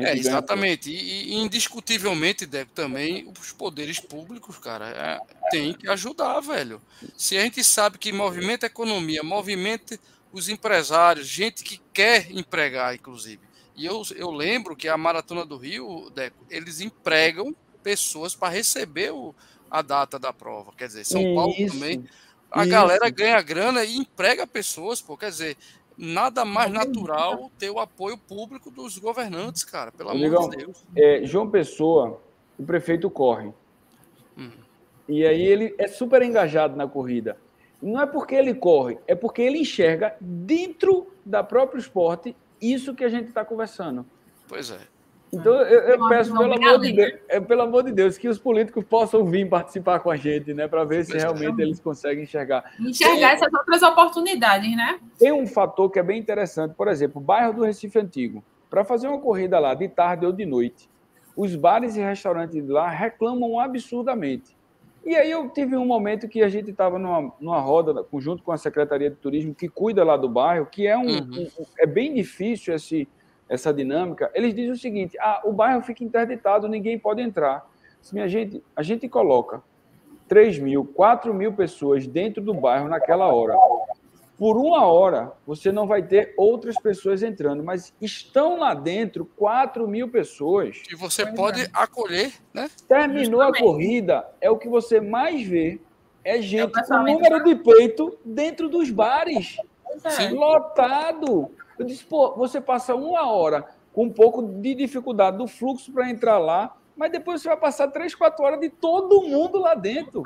É, exatamente. E, e, indiscutivelmente, Deco, também os poderes públicos, cara, é, tem que ajudar, velho. Se a gente sabe que movimenta a economia, movimenta os empresários, gente que quer empregar, inclusive. E eu, eu lembro que a Maratona do Rio, Deco, eles empregam pessoas para receber o, a data da prova. Quer dizer, São Paulo também. A isso. galera ganha grana e emprega pessoas, pô. Quer dizer, nada mais natural ter o apoio público dos governantes, cara, pelo amor de Deus. É, João Pessoa, o prefeito corre. Hum. E aí ele é super engajado na corrida. Não é porque ele corre, é porque ele enxerga dentro da própria esporte isso que a gente está conversando. Pois é. Então, eu, eu peço, pelo amor, de Deus, é, pelo amor de Deus, que os políticos possam vir participar com a gente, né? Para ver se realmente eles conseguem enxergar. Enxergar tem, essas outras oportunidades, né? Tem um fator que é bem interessante. Por exemplo, o bairro do Recife Antigo. Para fazer uma corrida lá de tarde ou de noite, os bares e restaurantes de lá reclamam absurdamente. E aí eu tive um momento que a gente estava numa, numa roda, junto com a Secretaria de Turismo, que cuida lá do bairro, que é um, uhum. um é bem difícil esse essa dinâmica, eles dizem o seguinte: ah, o bairro fica interditado, ninguém pode entrar. Se minha gente, a gente coloca 3 mil, 4 mil pessoas dentro do bairro naquela hora. Por uma hora, você não vai ter outras pessoas entrando, mas estão lá dentro 4 mil pessoas. Que você pode acolher, né? Terminou Justamente. a corrida, é o que você mais vê. É gente é com número de peito dentro dos bares. É. Lotado. Eu disse, pô, você passa uma hora com um pouco de dificuldade do fluxo para entrar lá, mas depois você vai passar três, quatro horas de todo mundo lá dentro.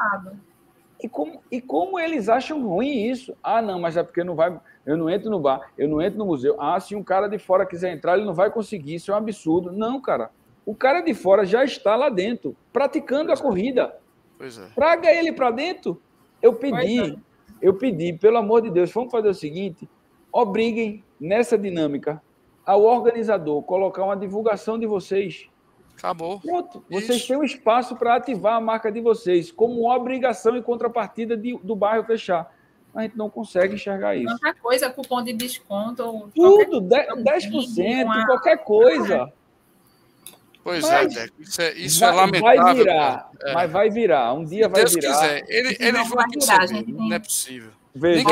E como, e como eles acham ruim isso? Ah, não, mas é porque não vai, eu não entro no bar, eu não entro no museu. Ah, se um cara de fora quiser entrar, ele não vai conseguir, isso é um absurdo. Não, cara. O cara de fora já está lá dentro, praticando pois a é. corrida. Pois é. Traga ele para dentro. Eu pedi, é. eu pedi, pelo amor de Deus, vamos fazer o seguinte: obriguem nessa dinâmica ao organizador colocar uma divulgação de vocês Acabou. Pronto. Vocês Isso. têm um espaço para ativar a marca de vocês, como obrigação e contrapartida de, do bairro fechar. A gente não consegue enxergar isso. Qualquer coisa, cupom de desconto. Tudo, 10%, 10% uma... qualquer coisa. Pois é, mas é, isso é, isso vai, é lamentável. Vai virar, é. mas vai virar. Um dia vai Deus virar. Quiser. Ele, eles vão virar, gente. Não é possível. Veja,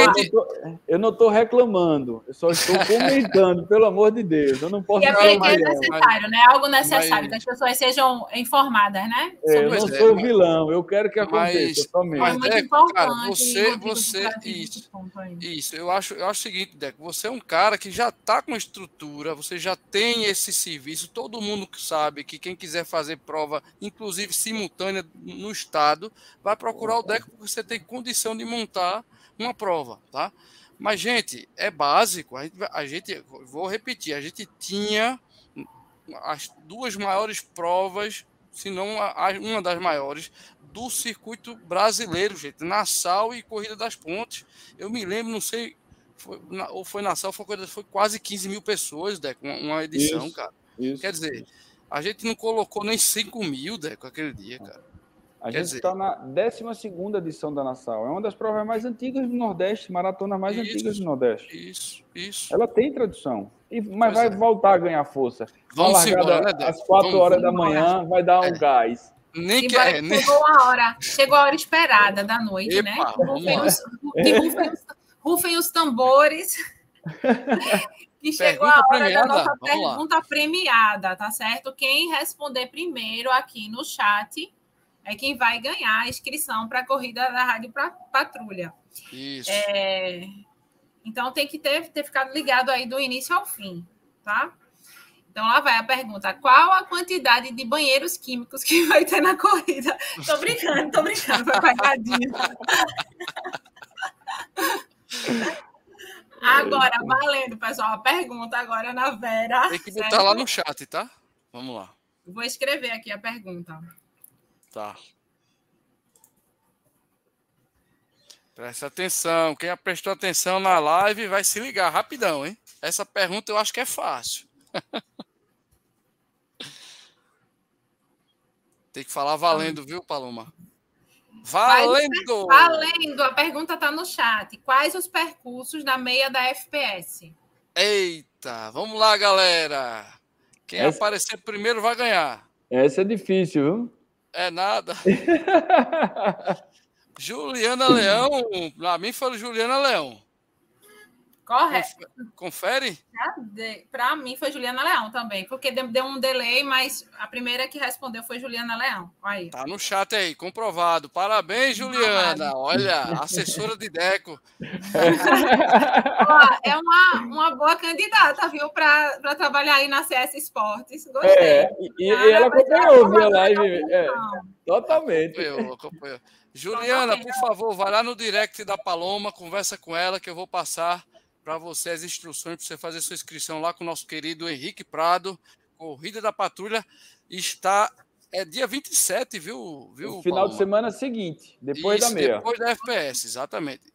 eu não estou reclamando, eu só estou comentando, pelo amor de Deus. Eu não posso e é, é necessário, né? Algo necessário, mas... que as pessoas sejam informadas, né? É, eu não sou o vilão, eu quero que aconteça mas, Mas, é Deco, cara, você, você isso, isso. Eu acho, eu acho o seguinte, Deco, você é um cara que já está com estrutura, você já tem esse serviço, todo mundo sabe que quem quiser fazer prova, inclusive simultânea no estado, vai procurar o Deco porque você tem condição de montar uma prova, tá? Mas, gente, é básico. A gente, a gente, vou repetir, a gente tinha as duas maiores provas, se não a, uma das maiores, do circuito brasileiro, gente. Nassau e Corrida das Pontes. Eu me lembro, não sei, foi, na, ou foi Nassau, foi, foi quase 15 mil pessoas, Deco, uma, uma edição, isso, cara. Isso, Quer dizer, a gente não colocou nem 5 mil, Deco, aquele dia, cara. A Quer gente está na 12 edição da Nassau. É uma das provas mais antigas do Nordeste, maratona mais isso, antigas do Nordeste. Isso, isso. Ela tem tradição. E, mas pois vai é. voltar a ganhar força. Vamos embora, né, Às 4 vamos, horas vamos da manhã embora. vai dar um é. gás. Nem que, é, nem... Chegou a hora, chegou a hora esperada da noite, Epa, né? Rufem os, rufem, os, rufem os tambores. que chegou pergunta a hora premiada. da nossa pergunta premiada, tá certo? Quem responder primeiro aqui no chat é quem vai ganhar a inscrição para a corrida da Rádio Patrulha. Isso. É, então tem que ter, ter ficado ligado aí do início ao fim, tá? Então lá vai a pergunta: qual a quantidade de banheiros químicos que vai ter na corrida? Tô brincando, tô brincando, foi pagadinho. Agora, valendo, pessoal, a pergunta agora na Vera. Tem que botar certo? lá no chat, tá? Vamos lá. Vou escrever aqui a pergunta. Tá. Presta atenção. Quem prestou atenção na live vai se ligar rapidão, hein? Essa pergunta eu acho que é fácil. Tem que falar valendo, viu, Paloma? Valendo! Valendo! A pergunta está no chat. Quais os percursos da meia da FPS? Eita! Vamos lá, galera! Quem Essa... aparecer primeiro vai ganhar. Essa é difícil, viu? É nada. Juliana Leão, para mim foi Juliana Leão. Correto. Confere? Para mim foi Juliana Leão também, porque deu um delay, mas a primeira que respondeu foi Juliana Leão. Aí. Tá no chat aí, comprovado. Parabéns, Juliana. Olha, assessora de Deco. é uma, uma boa candidata, viu, para trabalhar aí na CS Esportes. Gostei. É, e, e ela acompanhou, viu a live? É, totalmente. Acompanhou, acompanhou. Juliana, por favor, vai lá no direct da Paloma, conversa com ela que eu vou passar para você as instruções para você fazer sua inscrição lá com o nosso querido Henrique Prado. Corrida da Patrulha está é dia 27, viu? viu o final Paloma? de semana seguinte, depois Isso, da meia. Depois da FPS, exatamente.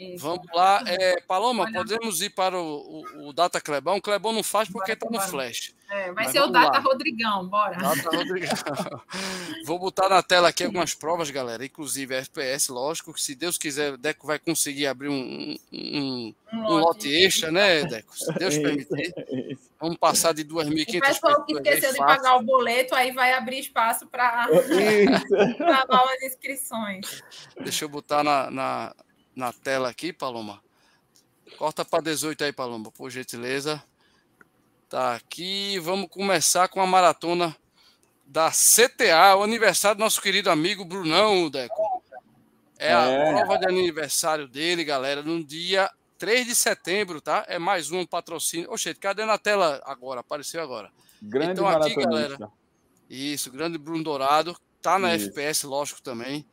Isso. Vamos lá. É, Paloma, Olha. podemos ir para o, o, o Data Clebão? O Clebão não faz porque está no Flash. É, vai Mas ser o Data lá. Rodrigão, bora. Data Rodrigão. Vou botar na tela aqui algumas provas, galera. Inclusive FPS, lógico, que se Deus quiser, o Deco vai conseguir abrir um, um, um, um lote extra, né, Deco? Se Deus permitir. Vamos passar de 2.500 O pessoal que esqueceu de pagar o boleto, aí vai abrir espaço para novas inscrições. Deixa eu botar na, na na tela aqui, Paloma. Corta para 18 aí, Paloma, por gentileza. Tá aqui. Vamos começar com a maratona da CTA, o aniversário do nosso querido amigo Brunão, Deco. É a é. prova de aniversário dele, galera, no dia 3 de setembro, tá? É mais um patrocínio. Oxe, cadê na tela agora? Apareceu agora. Grande então aqui, galera. Isso, grande Bruno Dourado. Tá na Isso. FPS, lógico, também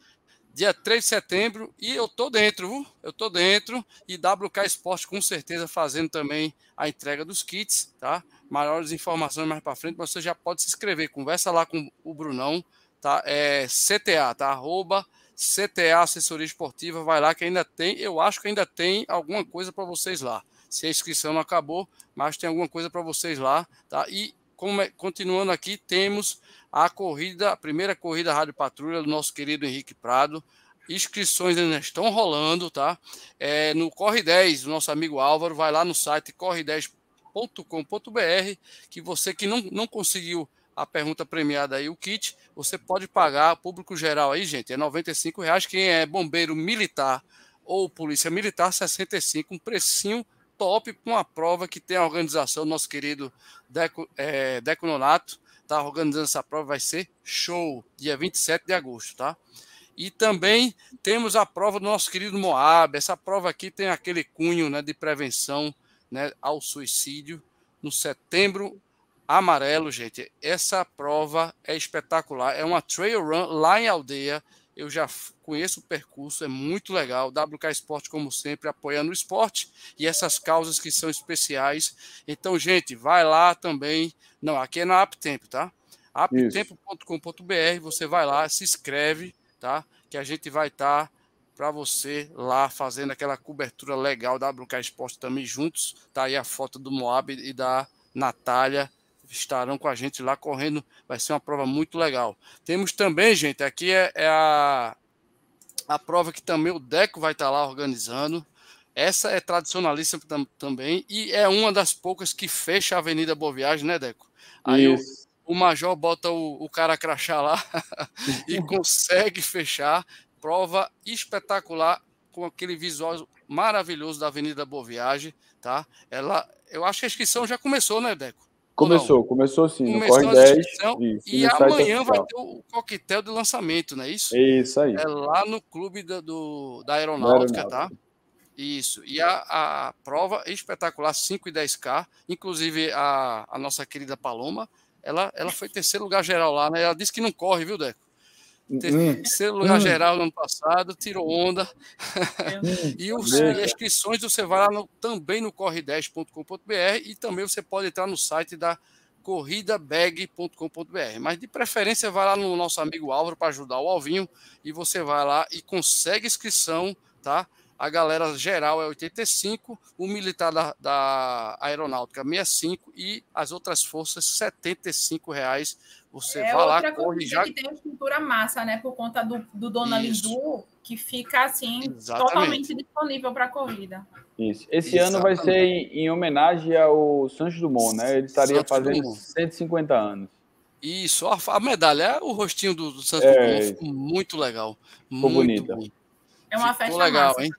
dia 3 de setembro, e eu tô dentro, viu? Eu tô dentro, e WK Esporte com certeza fazendo também a entrega dos kits, tá? Maiores informações mais para frente, você já pode se inscrever, conversa lá com o Brunão, tá? É CTA, tá? Arroba CTA Assessoria Esportiva, vai lá que ainda tem, eu acho que ainda tem alguma coisa para vocês lá. Se a inscrição não acabou, mas tem alguma coisa para vocês lá, tá? E continuando aqui, temos a corrida, a primeira corrida Rádio Patrulha do nosso querido Henrique Prado. Inscrições ainda estão rolando, tá? É, no Corre 10, o nosso amigo Álvaro, vai lá no site corre10.com.br, que você que não, não conseguiu a pergunta premiada aí, o kit, você pode pagar, público geral aí, gente, é R$ reais. Quem é bombeiro militar ou polícia militar, 65, um precinho top com a prova que tem a organização do nosso querido Deco, é, Deco Nonato, tá organizando essa prova, vai ser show, dia 27 de agosto, tá? E também temos a prova do nosso querido Moab. Essa prova aqui tem aquele cunho né, de prevenção né, ao suicídio no setembro amarelo, gente. Essa prova é espetacular. É uma trail run lá em aldeia eu já conheço o percurso, é muito legal. WK Esporte, como sempre, apoiando o esporte e essas causas que são especiais. Então, gente, vai lá também. Não, aqui é na Aptempo, tá? aptempo.com.br, você vai lá, se inscreve, tá? Que a gente vai estar tá para você lá fazendo aquela cobertura legal da WK Esporte também juntos. Tá aí a foto do Moab e da Natália estarão com a gente lá correndo. Vai ser uma prova muito legal. Temos também, gente, aqui é, é a, a prova que também o Deco vai estar lá organizando. Essa é tradicionalista tam, também e é uma das poucas que fecha a Avenida Boa Viagem, né, Deco? Aí o, o, Major bota o, o cara crachá lá e consegue fechar. Prova espetacular com aquele visual maravilhoso da Avenida Boa Viagem, tá? Ela, eu acho que a inscrição já começou, né, Deco? Começou, começou sim. Começou no Corre 10. Isso, e amanhã vai ter o coquetel de lançamento, não é isso? Isso aí. É lá no clube do, do da, aeronáutica, da, aeronáutica, tá? Isso. E a, a prova espetacular, 5 e 10K. Inclusive, a, a nossa querida Paloma, ela, ela foi terceiro lugar geral lá, né? Ela disse que não corre, viu, Deco? Hum, terceiro hum, lugar hum. geral no ano passado, tirou onda. e, os, e as inscrições você vai lá no, também no corre10.com.br e também você pode entrar no site da corridabag.com.br. Mas de preferência vai lá no nosso amigo Álvaro para ajudar o Alvinho e você vai lá e consegue inscrição, tá? A galera geral é 85, o militar da, da aeronáutica 65 e as outras forças 75 reais você é vai lá, corre já. que tem uma estrutura massa, né? Por conta do, do Dona Lindu, que fica assim, Exatamente. totalmente disponível para a corrida. Isso. Esse Exatamente. ano vai ser em, em, homenagem ao Santos Dumont, né? Ele estaria Santos fazendo Dumont. 150 anos. Isso, a, a medalha, é o rostinho do, do Santos é, Dumont ficou muito legal. Ficou muito bonita. Bom. É uma ficou festa legal, massa. hein?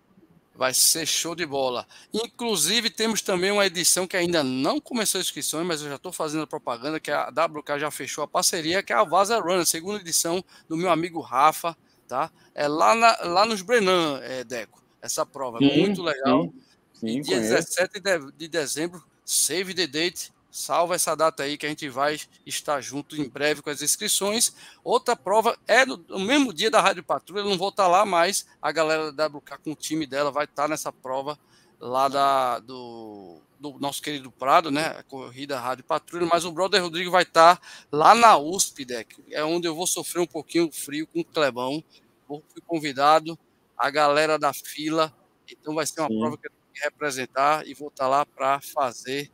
Vai ser show de bola. Inclusive, temos também uma edição que ainda não começou a inscrições, mas eu já estou fazendo a propaganda, que a WK já fechou a parceria, que é a Vaza Run, a segunda edição do meu amigo Rafa, tá? É lá, na, lá nos Brenan, é, Deco, essa prova. Sim, Muito legal. Sim, sim, dia conheço. 17 de, de dezembro, save the date, Salva essa data aí que a gente vai estar junto em breve com as inscrições. Outra prova é no, no mesmo dia da Rádio Patrulha, não vou estar lá, mas a galera da WK com o time dela vai estar nessa prova lá da, do, do nosso querido Prado, né? A corrida Rádio Patrulha, mas o brother Rodrigo vai estar lá na USP, Deck, é onde eu vou sofrer um pouquinho frio com o Clebão. Vou, fui convidado, a galera da fila, então vai ser uma Sim. prova que eu tenho que representar e vou estar lá para fazer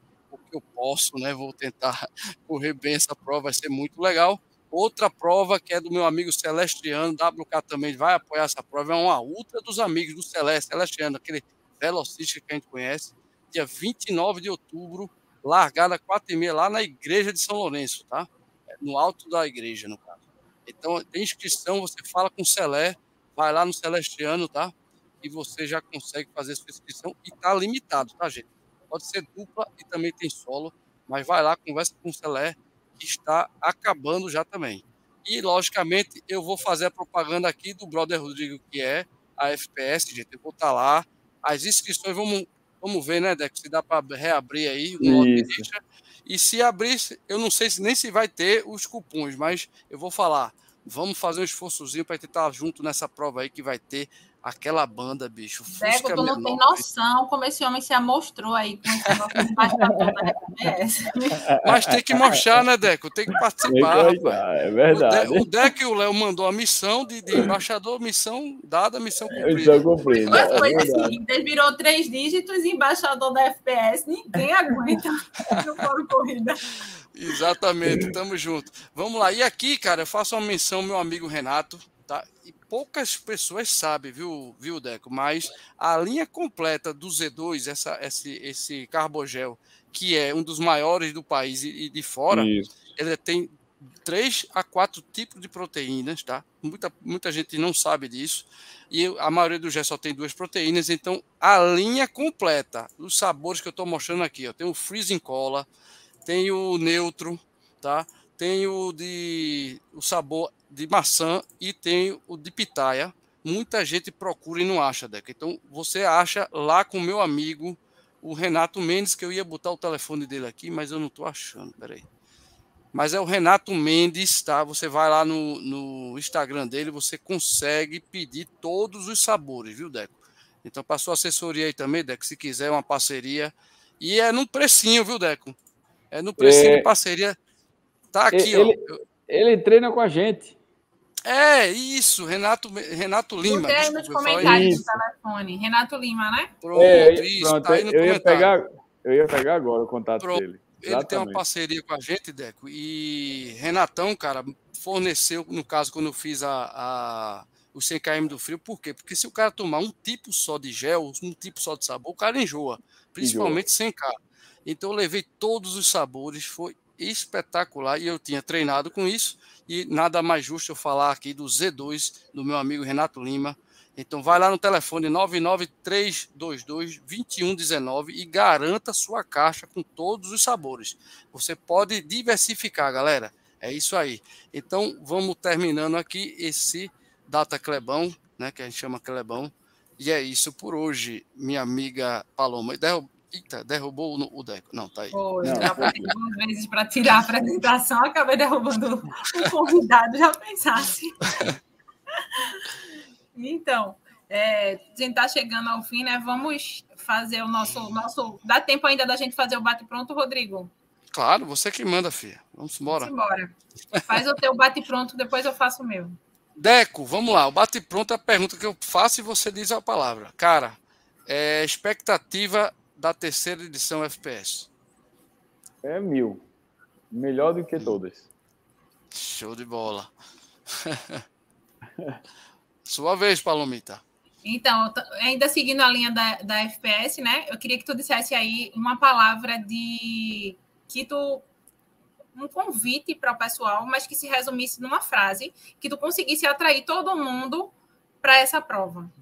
que eu posso, né? Vou tentar correr bem essa prova, vai ser muito legal. Outra prova que é do meu amigo Celestiano, WK também vai apoiar essa prova, é uma ultra dos amigos do Celeste, Celestiano, aquele velocista que a gente conhece, dia 29 de outubro, largada 4 e meia lá na igreja de São Lourenço, tá? É no alto da igreja, no caso. Então, tem inscrição, você fala com o Celé, vai lá no Celestiano, tá? e você já consegue fazer sua inscrição e está limitado, tá, gente? Pode ser dupla e também tem solo, mas vai lá, conversa com o Celé, que está acabando já também. E, logicamente, eu vou fazer a propaganda aqui do Brother Rodrigo, que é a FPS, gente. Eu vou estar tá lá. As inscrições, vamos, vamos ver, né, Deco? Se dá para reabrir aí. E se abrir, eu não sei se nem se vai ter os cupons, mas eu vou falar. Vamos fazer um esforçozinho para tentar junto nessa prova aí que vai ter aquela banda, bicho. Deco, tu não tem noção como esse homem se amostrou aí com esse Mas tem que mostrar, né, Deco? Tem que participar. é verdade. O, Deco e o Léo mandou a missão de, de embaixador, missão dada, missão cumprida. Missão cumprida. Mas foi é assim, virou três dígitos embaixador da FPS, ninguém aguenta no fórum corrida. Exatamente, tamo junto. Vamos lá. E aqui, cara, eu faço uma menção meu amigo Renato, tá? E poucas pessoas sabem, viu, viu, Deco? Mas a linha completa do Z2, essa, esse, esse carbogel, que é um dos maiores do país e, de fora, Isso. ele tem três a quatro tipos de proteínas, tá? Muita, muita gente não sabe disso. E a maioria do gel só tem duas proteínas, então a linha completa, os sabores que eu estou mostrando aqui, ó, tem o freezing cola, tem o neutro, tá? Tem o de o sabor de maçã e tem o de pitaia. Muita gente procura e não acha, Deca. Então você acha lá com o meu amigo, o Renato Mendes, que eu ia botar o telefone dele aqui, mas eu não estou achando. Peraí. Mas é o Renato Mendes, tá? Você vai lá no, no Instagram dele, você consegue pedir todos os sabores, viu, Deco? Então, para sua assessoria aí também, Deco, se quiser uma parceria. E é no precinho, viu, Deco? É no precinho é... de parceria. Tá aqui, ele, ó. Ele treina com a gente. É, isso, Renato, Renato Lima. Tem nos comentários do telefone. Renato Lima, né? Pronto, é, isso, pronto, tá aí no eu Ia pegar, eu ia pegar agora o contato pronto. dele. Exatamente. Ele tem uma parceria com a gente, Deco, e Renatão, cara, forneceu, no caso, quando eu fiz a, a o 100 km do frio, por quê? Porque se o cara tomar um tipo só de gel, um tipo só de sabor, o cara enjoa, principalmente enjoa. 100k. Então eu levei todos os sabores, foi espetacular e eu tinha treinado com isso e nada mais justo eu falar aqui do Z2 do meu amigo Renato Lima. Então vai lá no telefone 99322 2119 e garanta sua caixa com todos os sabores. Você pode diversificar, galera. É isso aí. Então vamos terminando aqui esse Data Clebão, né, que a gente chama Clebão. E é isso por hoje, minha amiga Paloma. Eita, derrubou o, o Deco. Não, tá aí. Foi, eu já duas vezes para tirar a apresentação, acabei derrubando o convidado, já pensasse. então, é, a gente está chegando ao fim, né? Vamos fazer o nosso, nosso. Dá tempo ainda da gente fazer o bate-pronto, Rodrigo? Claro, você que manda, filha. Vamos embora. Vamos embora. Faz o teu bate-pronto, depois eu faço o meu. Deco, vamos lá. O bate-pronto é a pergunta que eu faço e você diz a palavra. Cara, é, expectativa da terceira edição FPS? É mil. Melhor do que todas. Show de bola. Sua vez, Palomita. Então, ainda seguindo a linha da, da FPS, né? Eu queria que tu dissesse aí uma palavra de que tu um convite para o pessoal, mas que se resumisse numa frase, que tu conseguisse atrair todo mundo para essa prova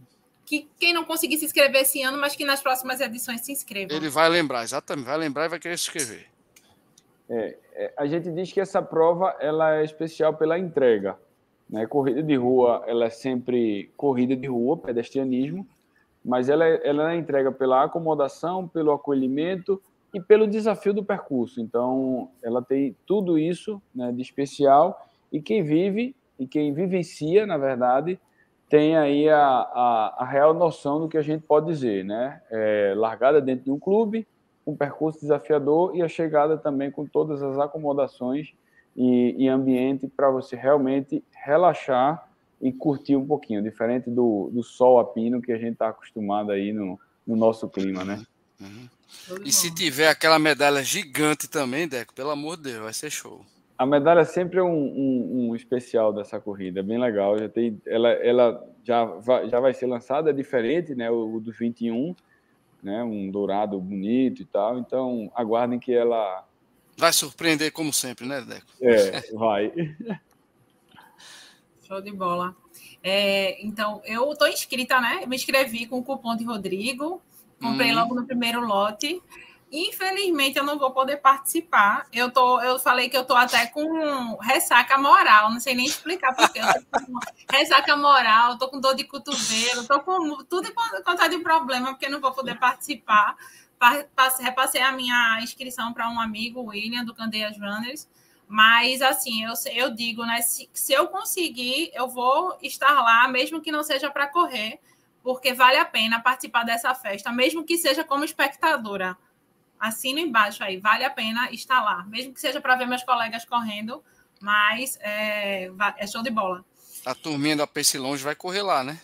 que quem não conseguir se inscrever esse ano, mas que nas próximas edições se inscreva. Ele vai lembrar, exatamente, vai lembrar e vai querer se inscrever. É, é, a gente diz que essa prova ela é especial pela entrega. Né? Corrida de rua ela é sempre corrida de rua, pedestrianismo, mas ela, é, ela é entrega pela acomodação, pelo acolhimento e pelo desafio do percurso. Então, ela tem tudo isso né, de especial e quem vive e quem vivencia, na verdade, tem aí a, a, a, real noção do que a gente pode dizer, né? É, largada dentro de um clube, um percurso desafiador e a chegada também com todas as acomodações e, e ambiente para você realmente relaxar e curtir um pouquinho, diferente do, do sol a pino que a gente está acostumado aí no, no nosso clima, né? Uhum. E se tiver aquela medalha gigante também, Deco, pelo amor de Deus, vai ser show. A medalha sempre é um, um, um, especial dessa corrida, é bem legal. Já tem, ela, ela já, vai, já vai ser lançada, é diferente, né? O, o do 21, né? Um dourado bonito e tal. Então, aguardem que ela. Vai surpreender como sempre, né, Deco? É, vai. Show de bola. É, então, eu estou inscrita, né? Me inscrevi com o cupom de Rodrigo, comprei hum. logo no primeiro lote. Infelizmente, eu não vou poder participar. Eu, tô, eu falei que eu tô até com ressaca moral, não sei nem explicar porque eu tô com ressaca moral, tô com dor de cotovelo, tô com tudo quanto de problema, porque não vou poder participar. Repassei a minha inscrição para um amigo, William, do Candeias Runners. Mas, assim, eu, eu digo, né? Se, se eu conseguir, eu vou estar lá, mesmo que não seja para correr, porque vale a pena participar dessa festa, mesmo que seja como espectadora assina embaixo aí, vale a pena estar lá, mesmo que seja para ver meus colegas correndo, mas é, é, show de bola. A turminha da Pace Longe vai correr lá, né?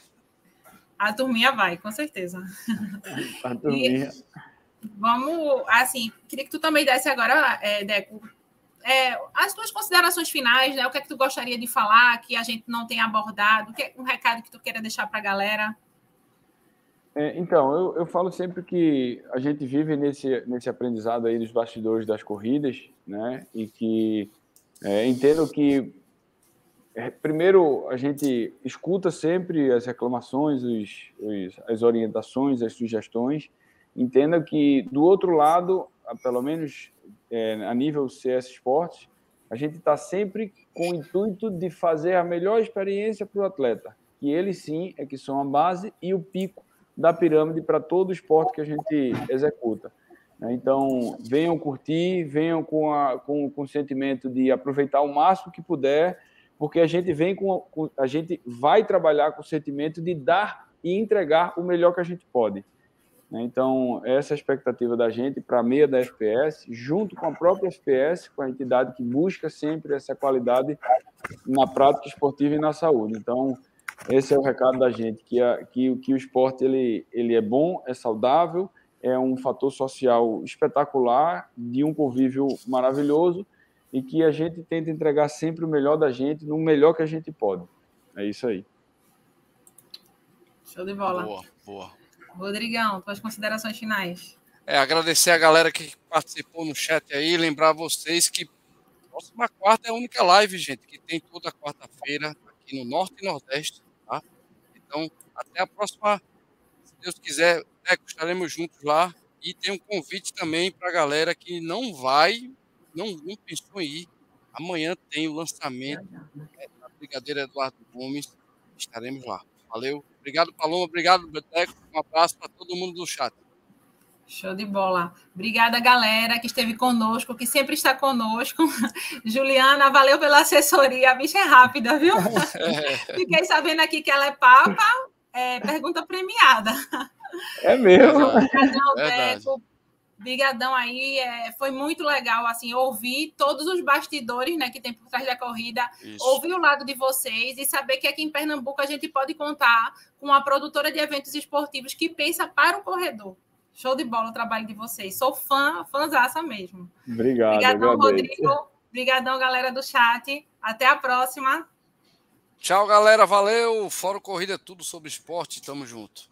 A turminha vai, com certeza. A turminha. E, vamos, assim, queria que tu também desse agora, é, Deco, é, as tuas considerações finais, né? O que é que tu gostaria de falar que a gente não tem abordado? O que é um recado que tu queira deixar para a galera? É, então, eu, eu falo sempre que a gente vive nesse, nesse aprendizado aí dos bastidores das corridas, né? E que é, entendo que, é, primeiro, a gente escuta sempre as reclamações, os, os, as orientações, as sugestões. Entenda que, do outro lado, pelo menos é, a nível CS Esportes, a gente está sempre com o intuito de fazer a melhor experiência para o atleta, que eles sim é que são a base e o pico da pirâmide para todo o esporte que a gente executa. Né? Então, venham curtir, venham com, a, com, com o sentimento de aproveitar o máximo que puder, porque a gente vem com, com, a gente vai trabalhar com o sentimento de dar e entregar o melhor que a gente pode. Né? Então, essa é a expectativa da gente para a meia da FPS, junto com a própria FPS, com a entidade que busca sempre essa qualidade na prática esportiva e na saúde. Então, esse é o recado da gente, que, a, que, que o esporte ele, ele é bom, é saudável, é um fator social espetacular, de um convívio maravilhoso e que a gente tenta entregar sempre o melhor da gente, no melhor que a gente pode. É isso aí. Show de bola. Boa, boa. Rodrigão, tuas considerações finais. É, agradecer a galera que participou no chat aí, lembrar vocês que próxima quarta é a única live, gente, que tem toda quarta-feira aqui no Norte e Nordeste. Então, até a próxima. Se Deus quiser, né, estaremos juntos lá. E tem um convite também para a galera que não vai, não, não pensou em ir. Amanhã tem o lançamento né, da Brigadeira Eduardo Gomes. Estaremos lá. Valeu. Obrigado, Paloma. Obrigado, Beteco. Um abraço para todo mundo do chat. Show de bola. Obrigada, galera, que esteve conosco, que sempre está conosco. Juliana, valeu pela assessoria. A bicha é rápida, viu? Fiquei sabendo aqui que ela é papa. É, pergunta premiada. É mesmo. Obrigadão, Deco. Obrigadão aí. É, foi muito legal, assim, ouvir todos os bastidores né, que tem por trás da corrida, Isso. ouvir o lado de vocês e saber que aqui em Pernambuco a gente pode contar com uma produtora de eventos esportivos que pensa para o corredor. Show de bola o trabalho de vocês. Sou fã, fãzaça mesmo. Obrigado. Obrigadão, Rodrigo. Obrigadão, galera do chat. Até a próxima. Tchau, galera. Valeu. Fórum Corrida é tudo sobre esporte. Tamo junto.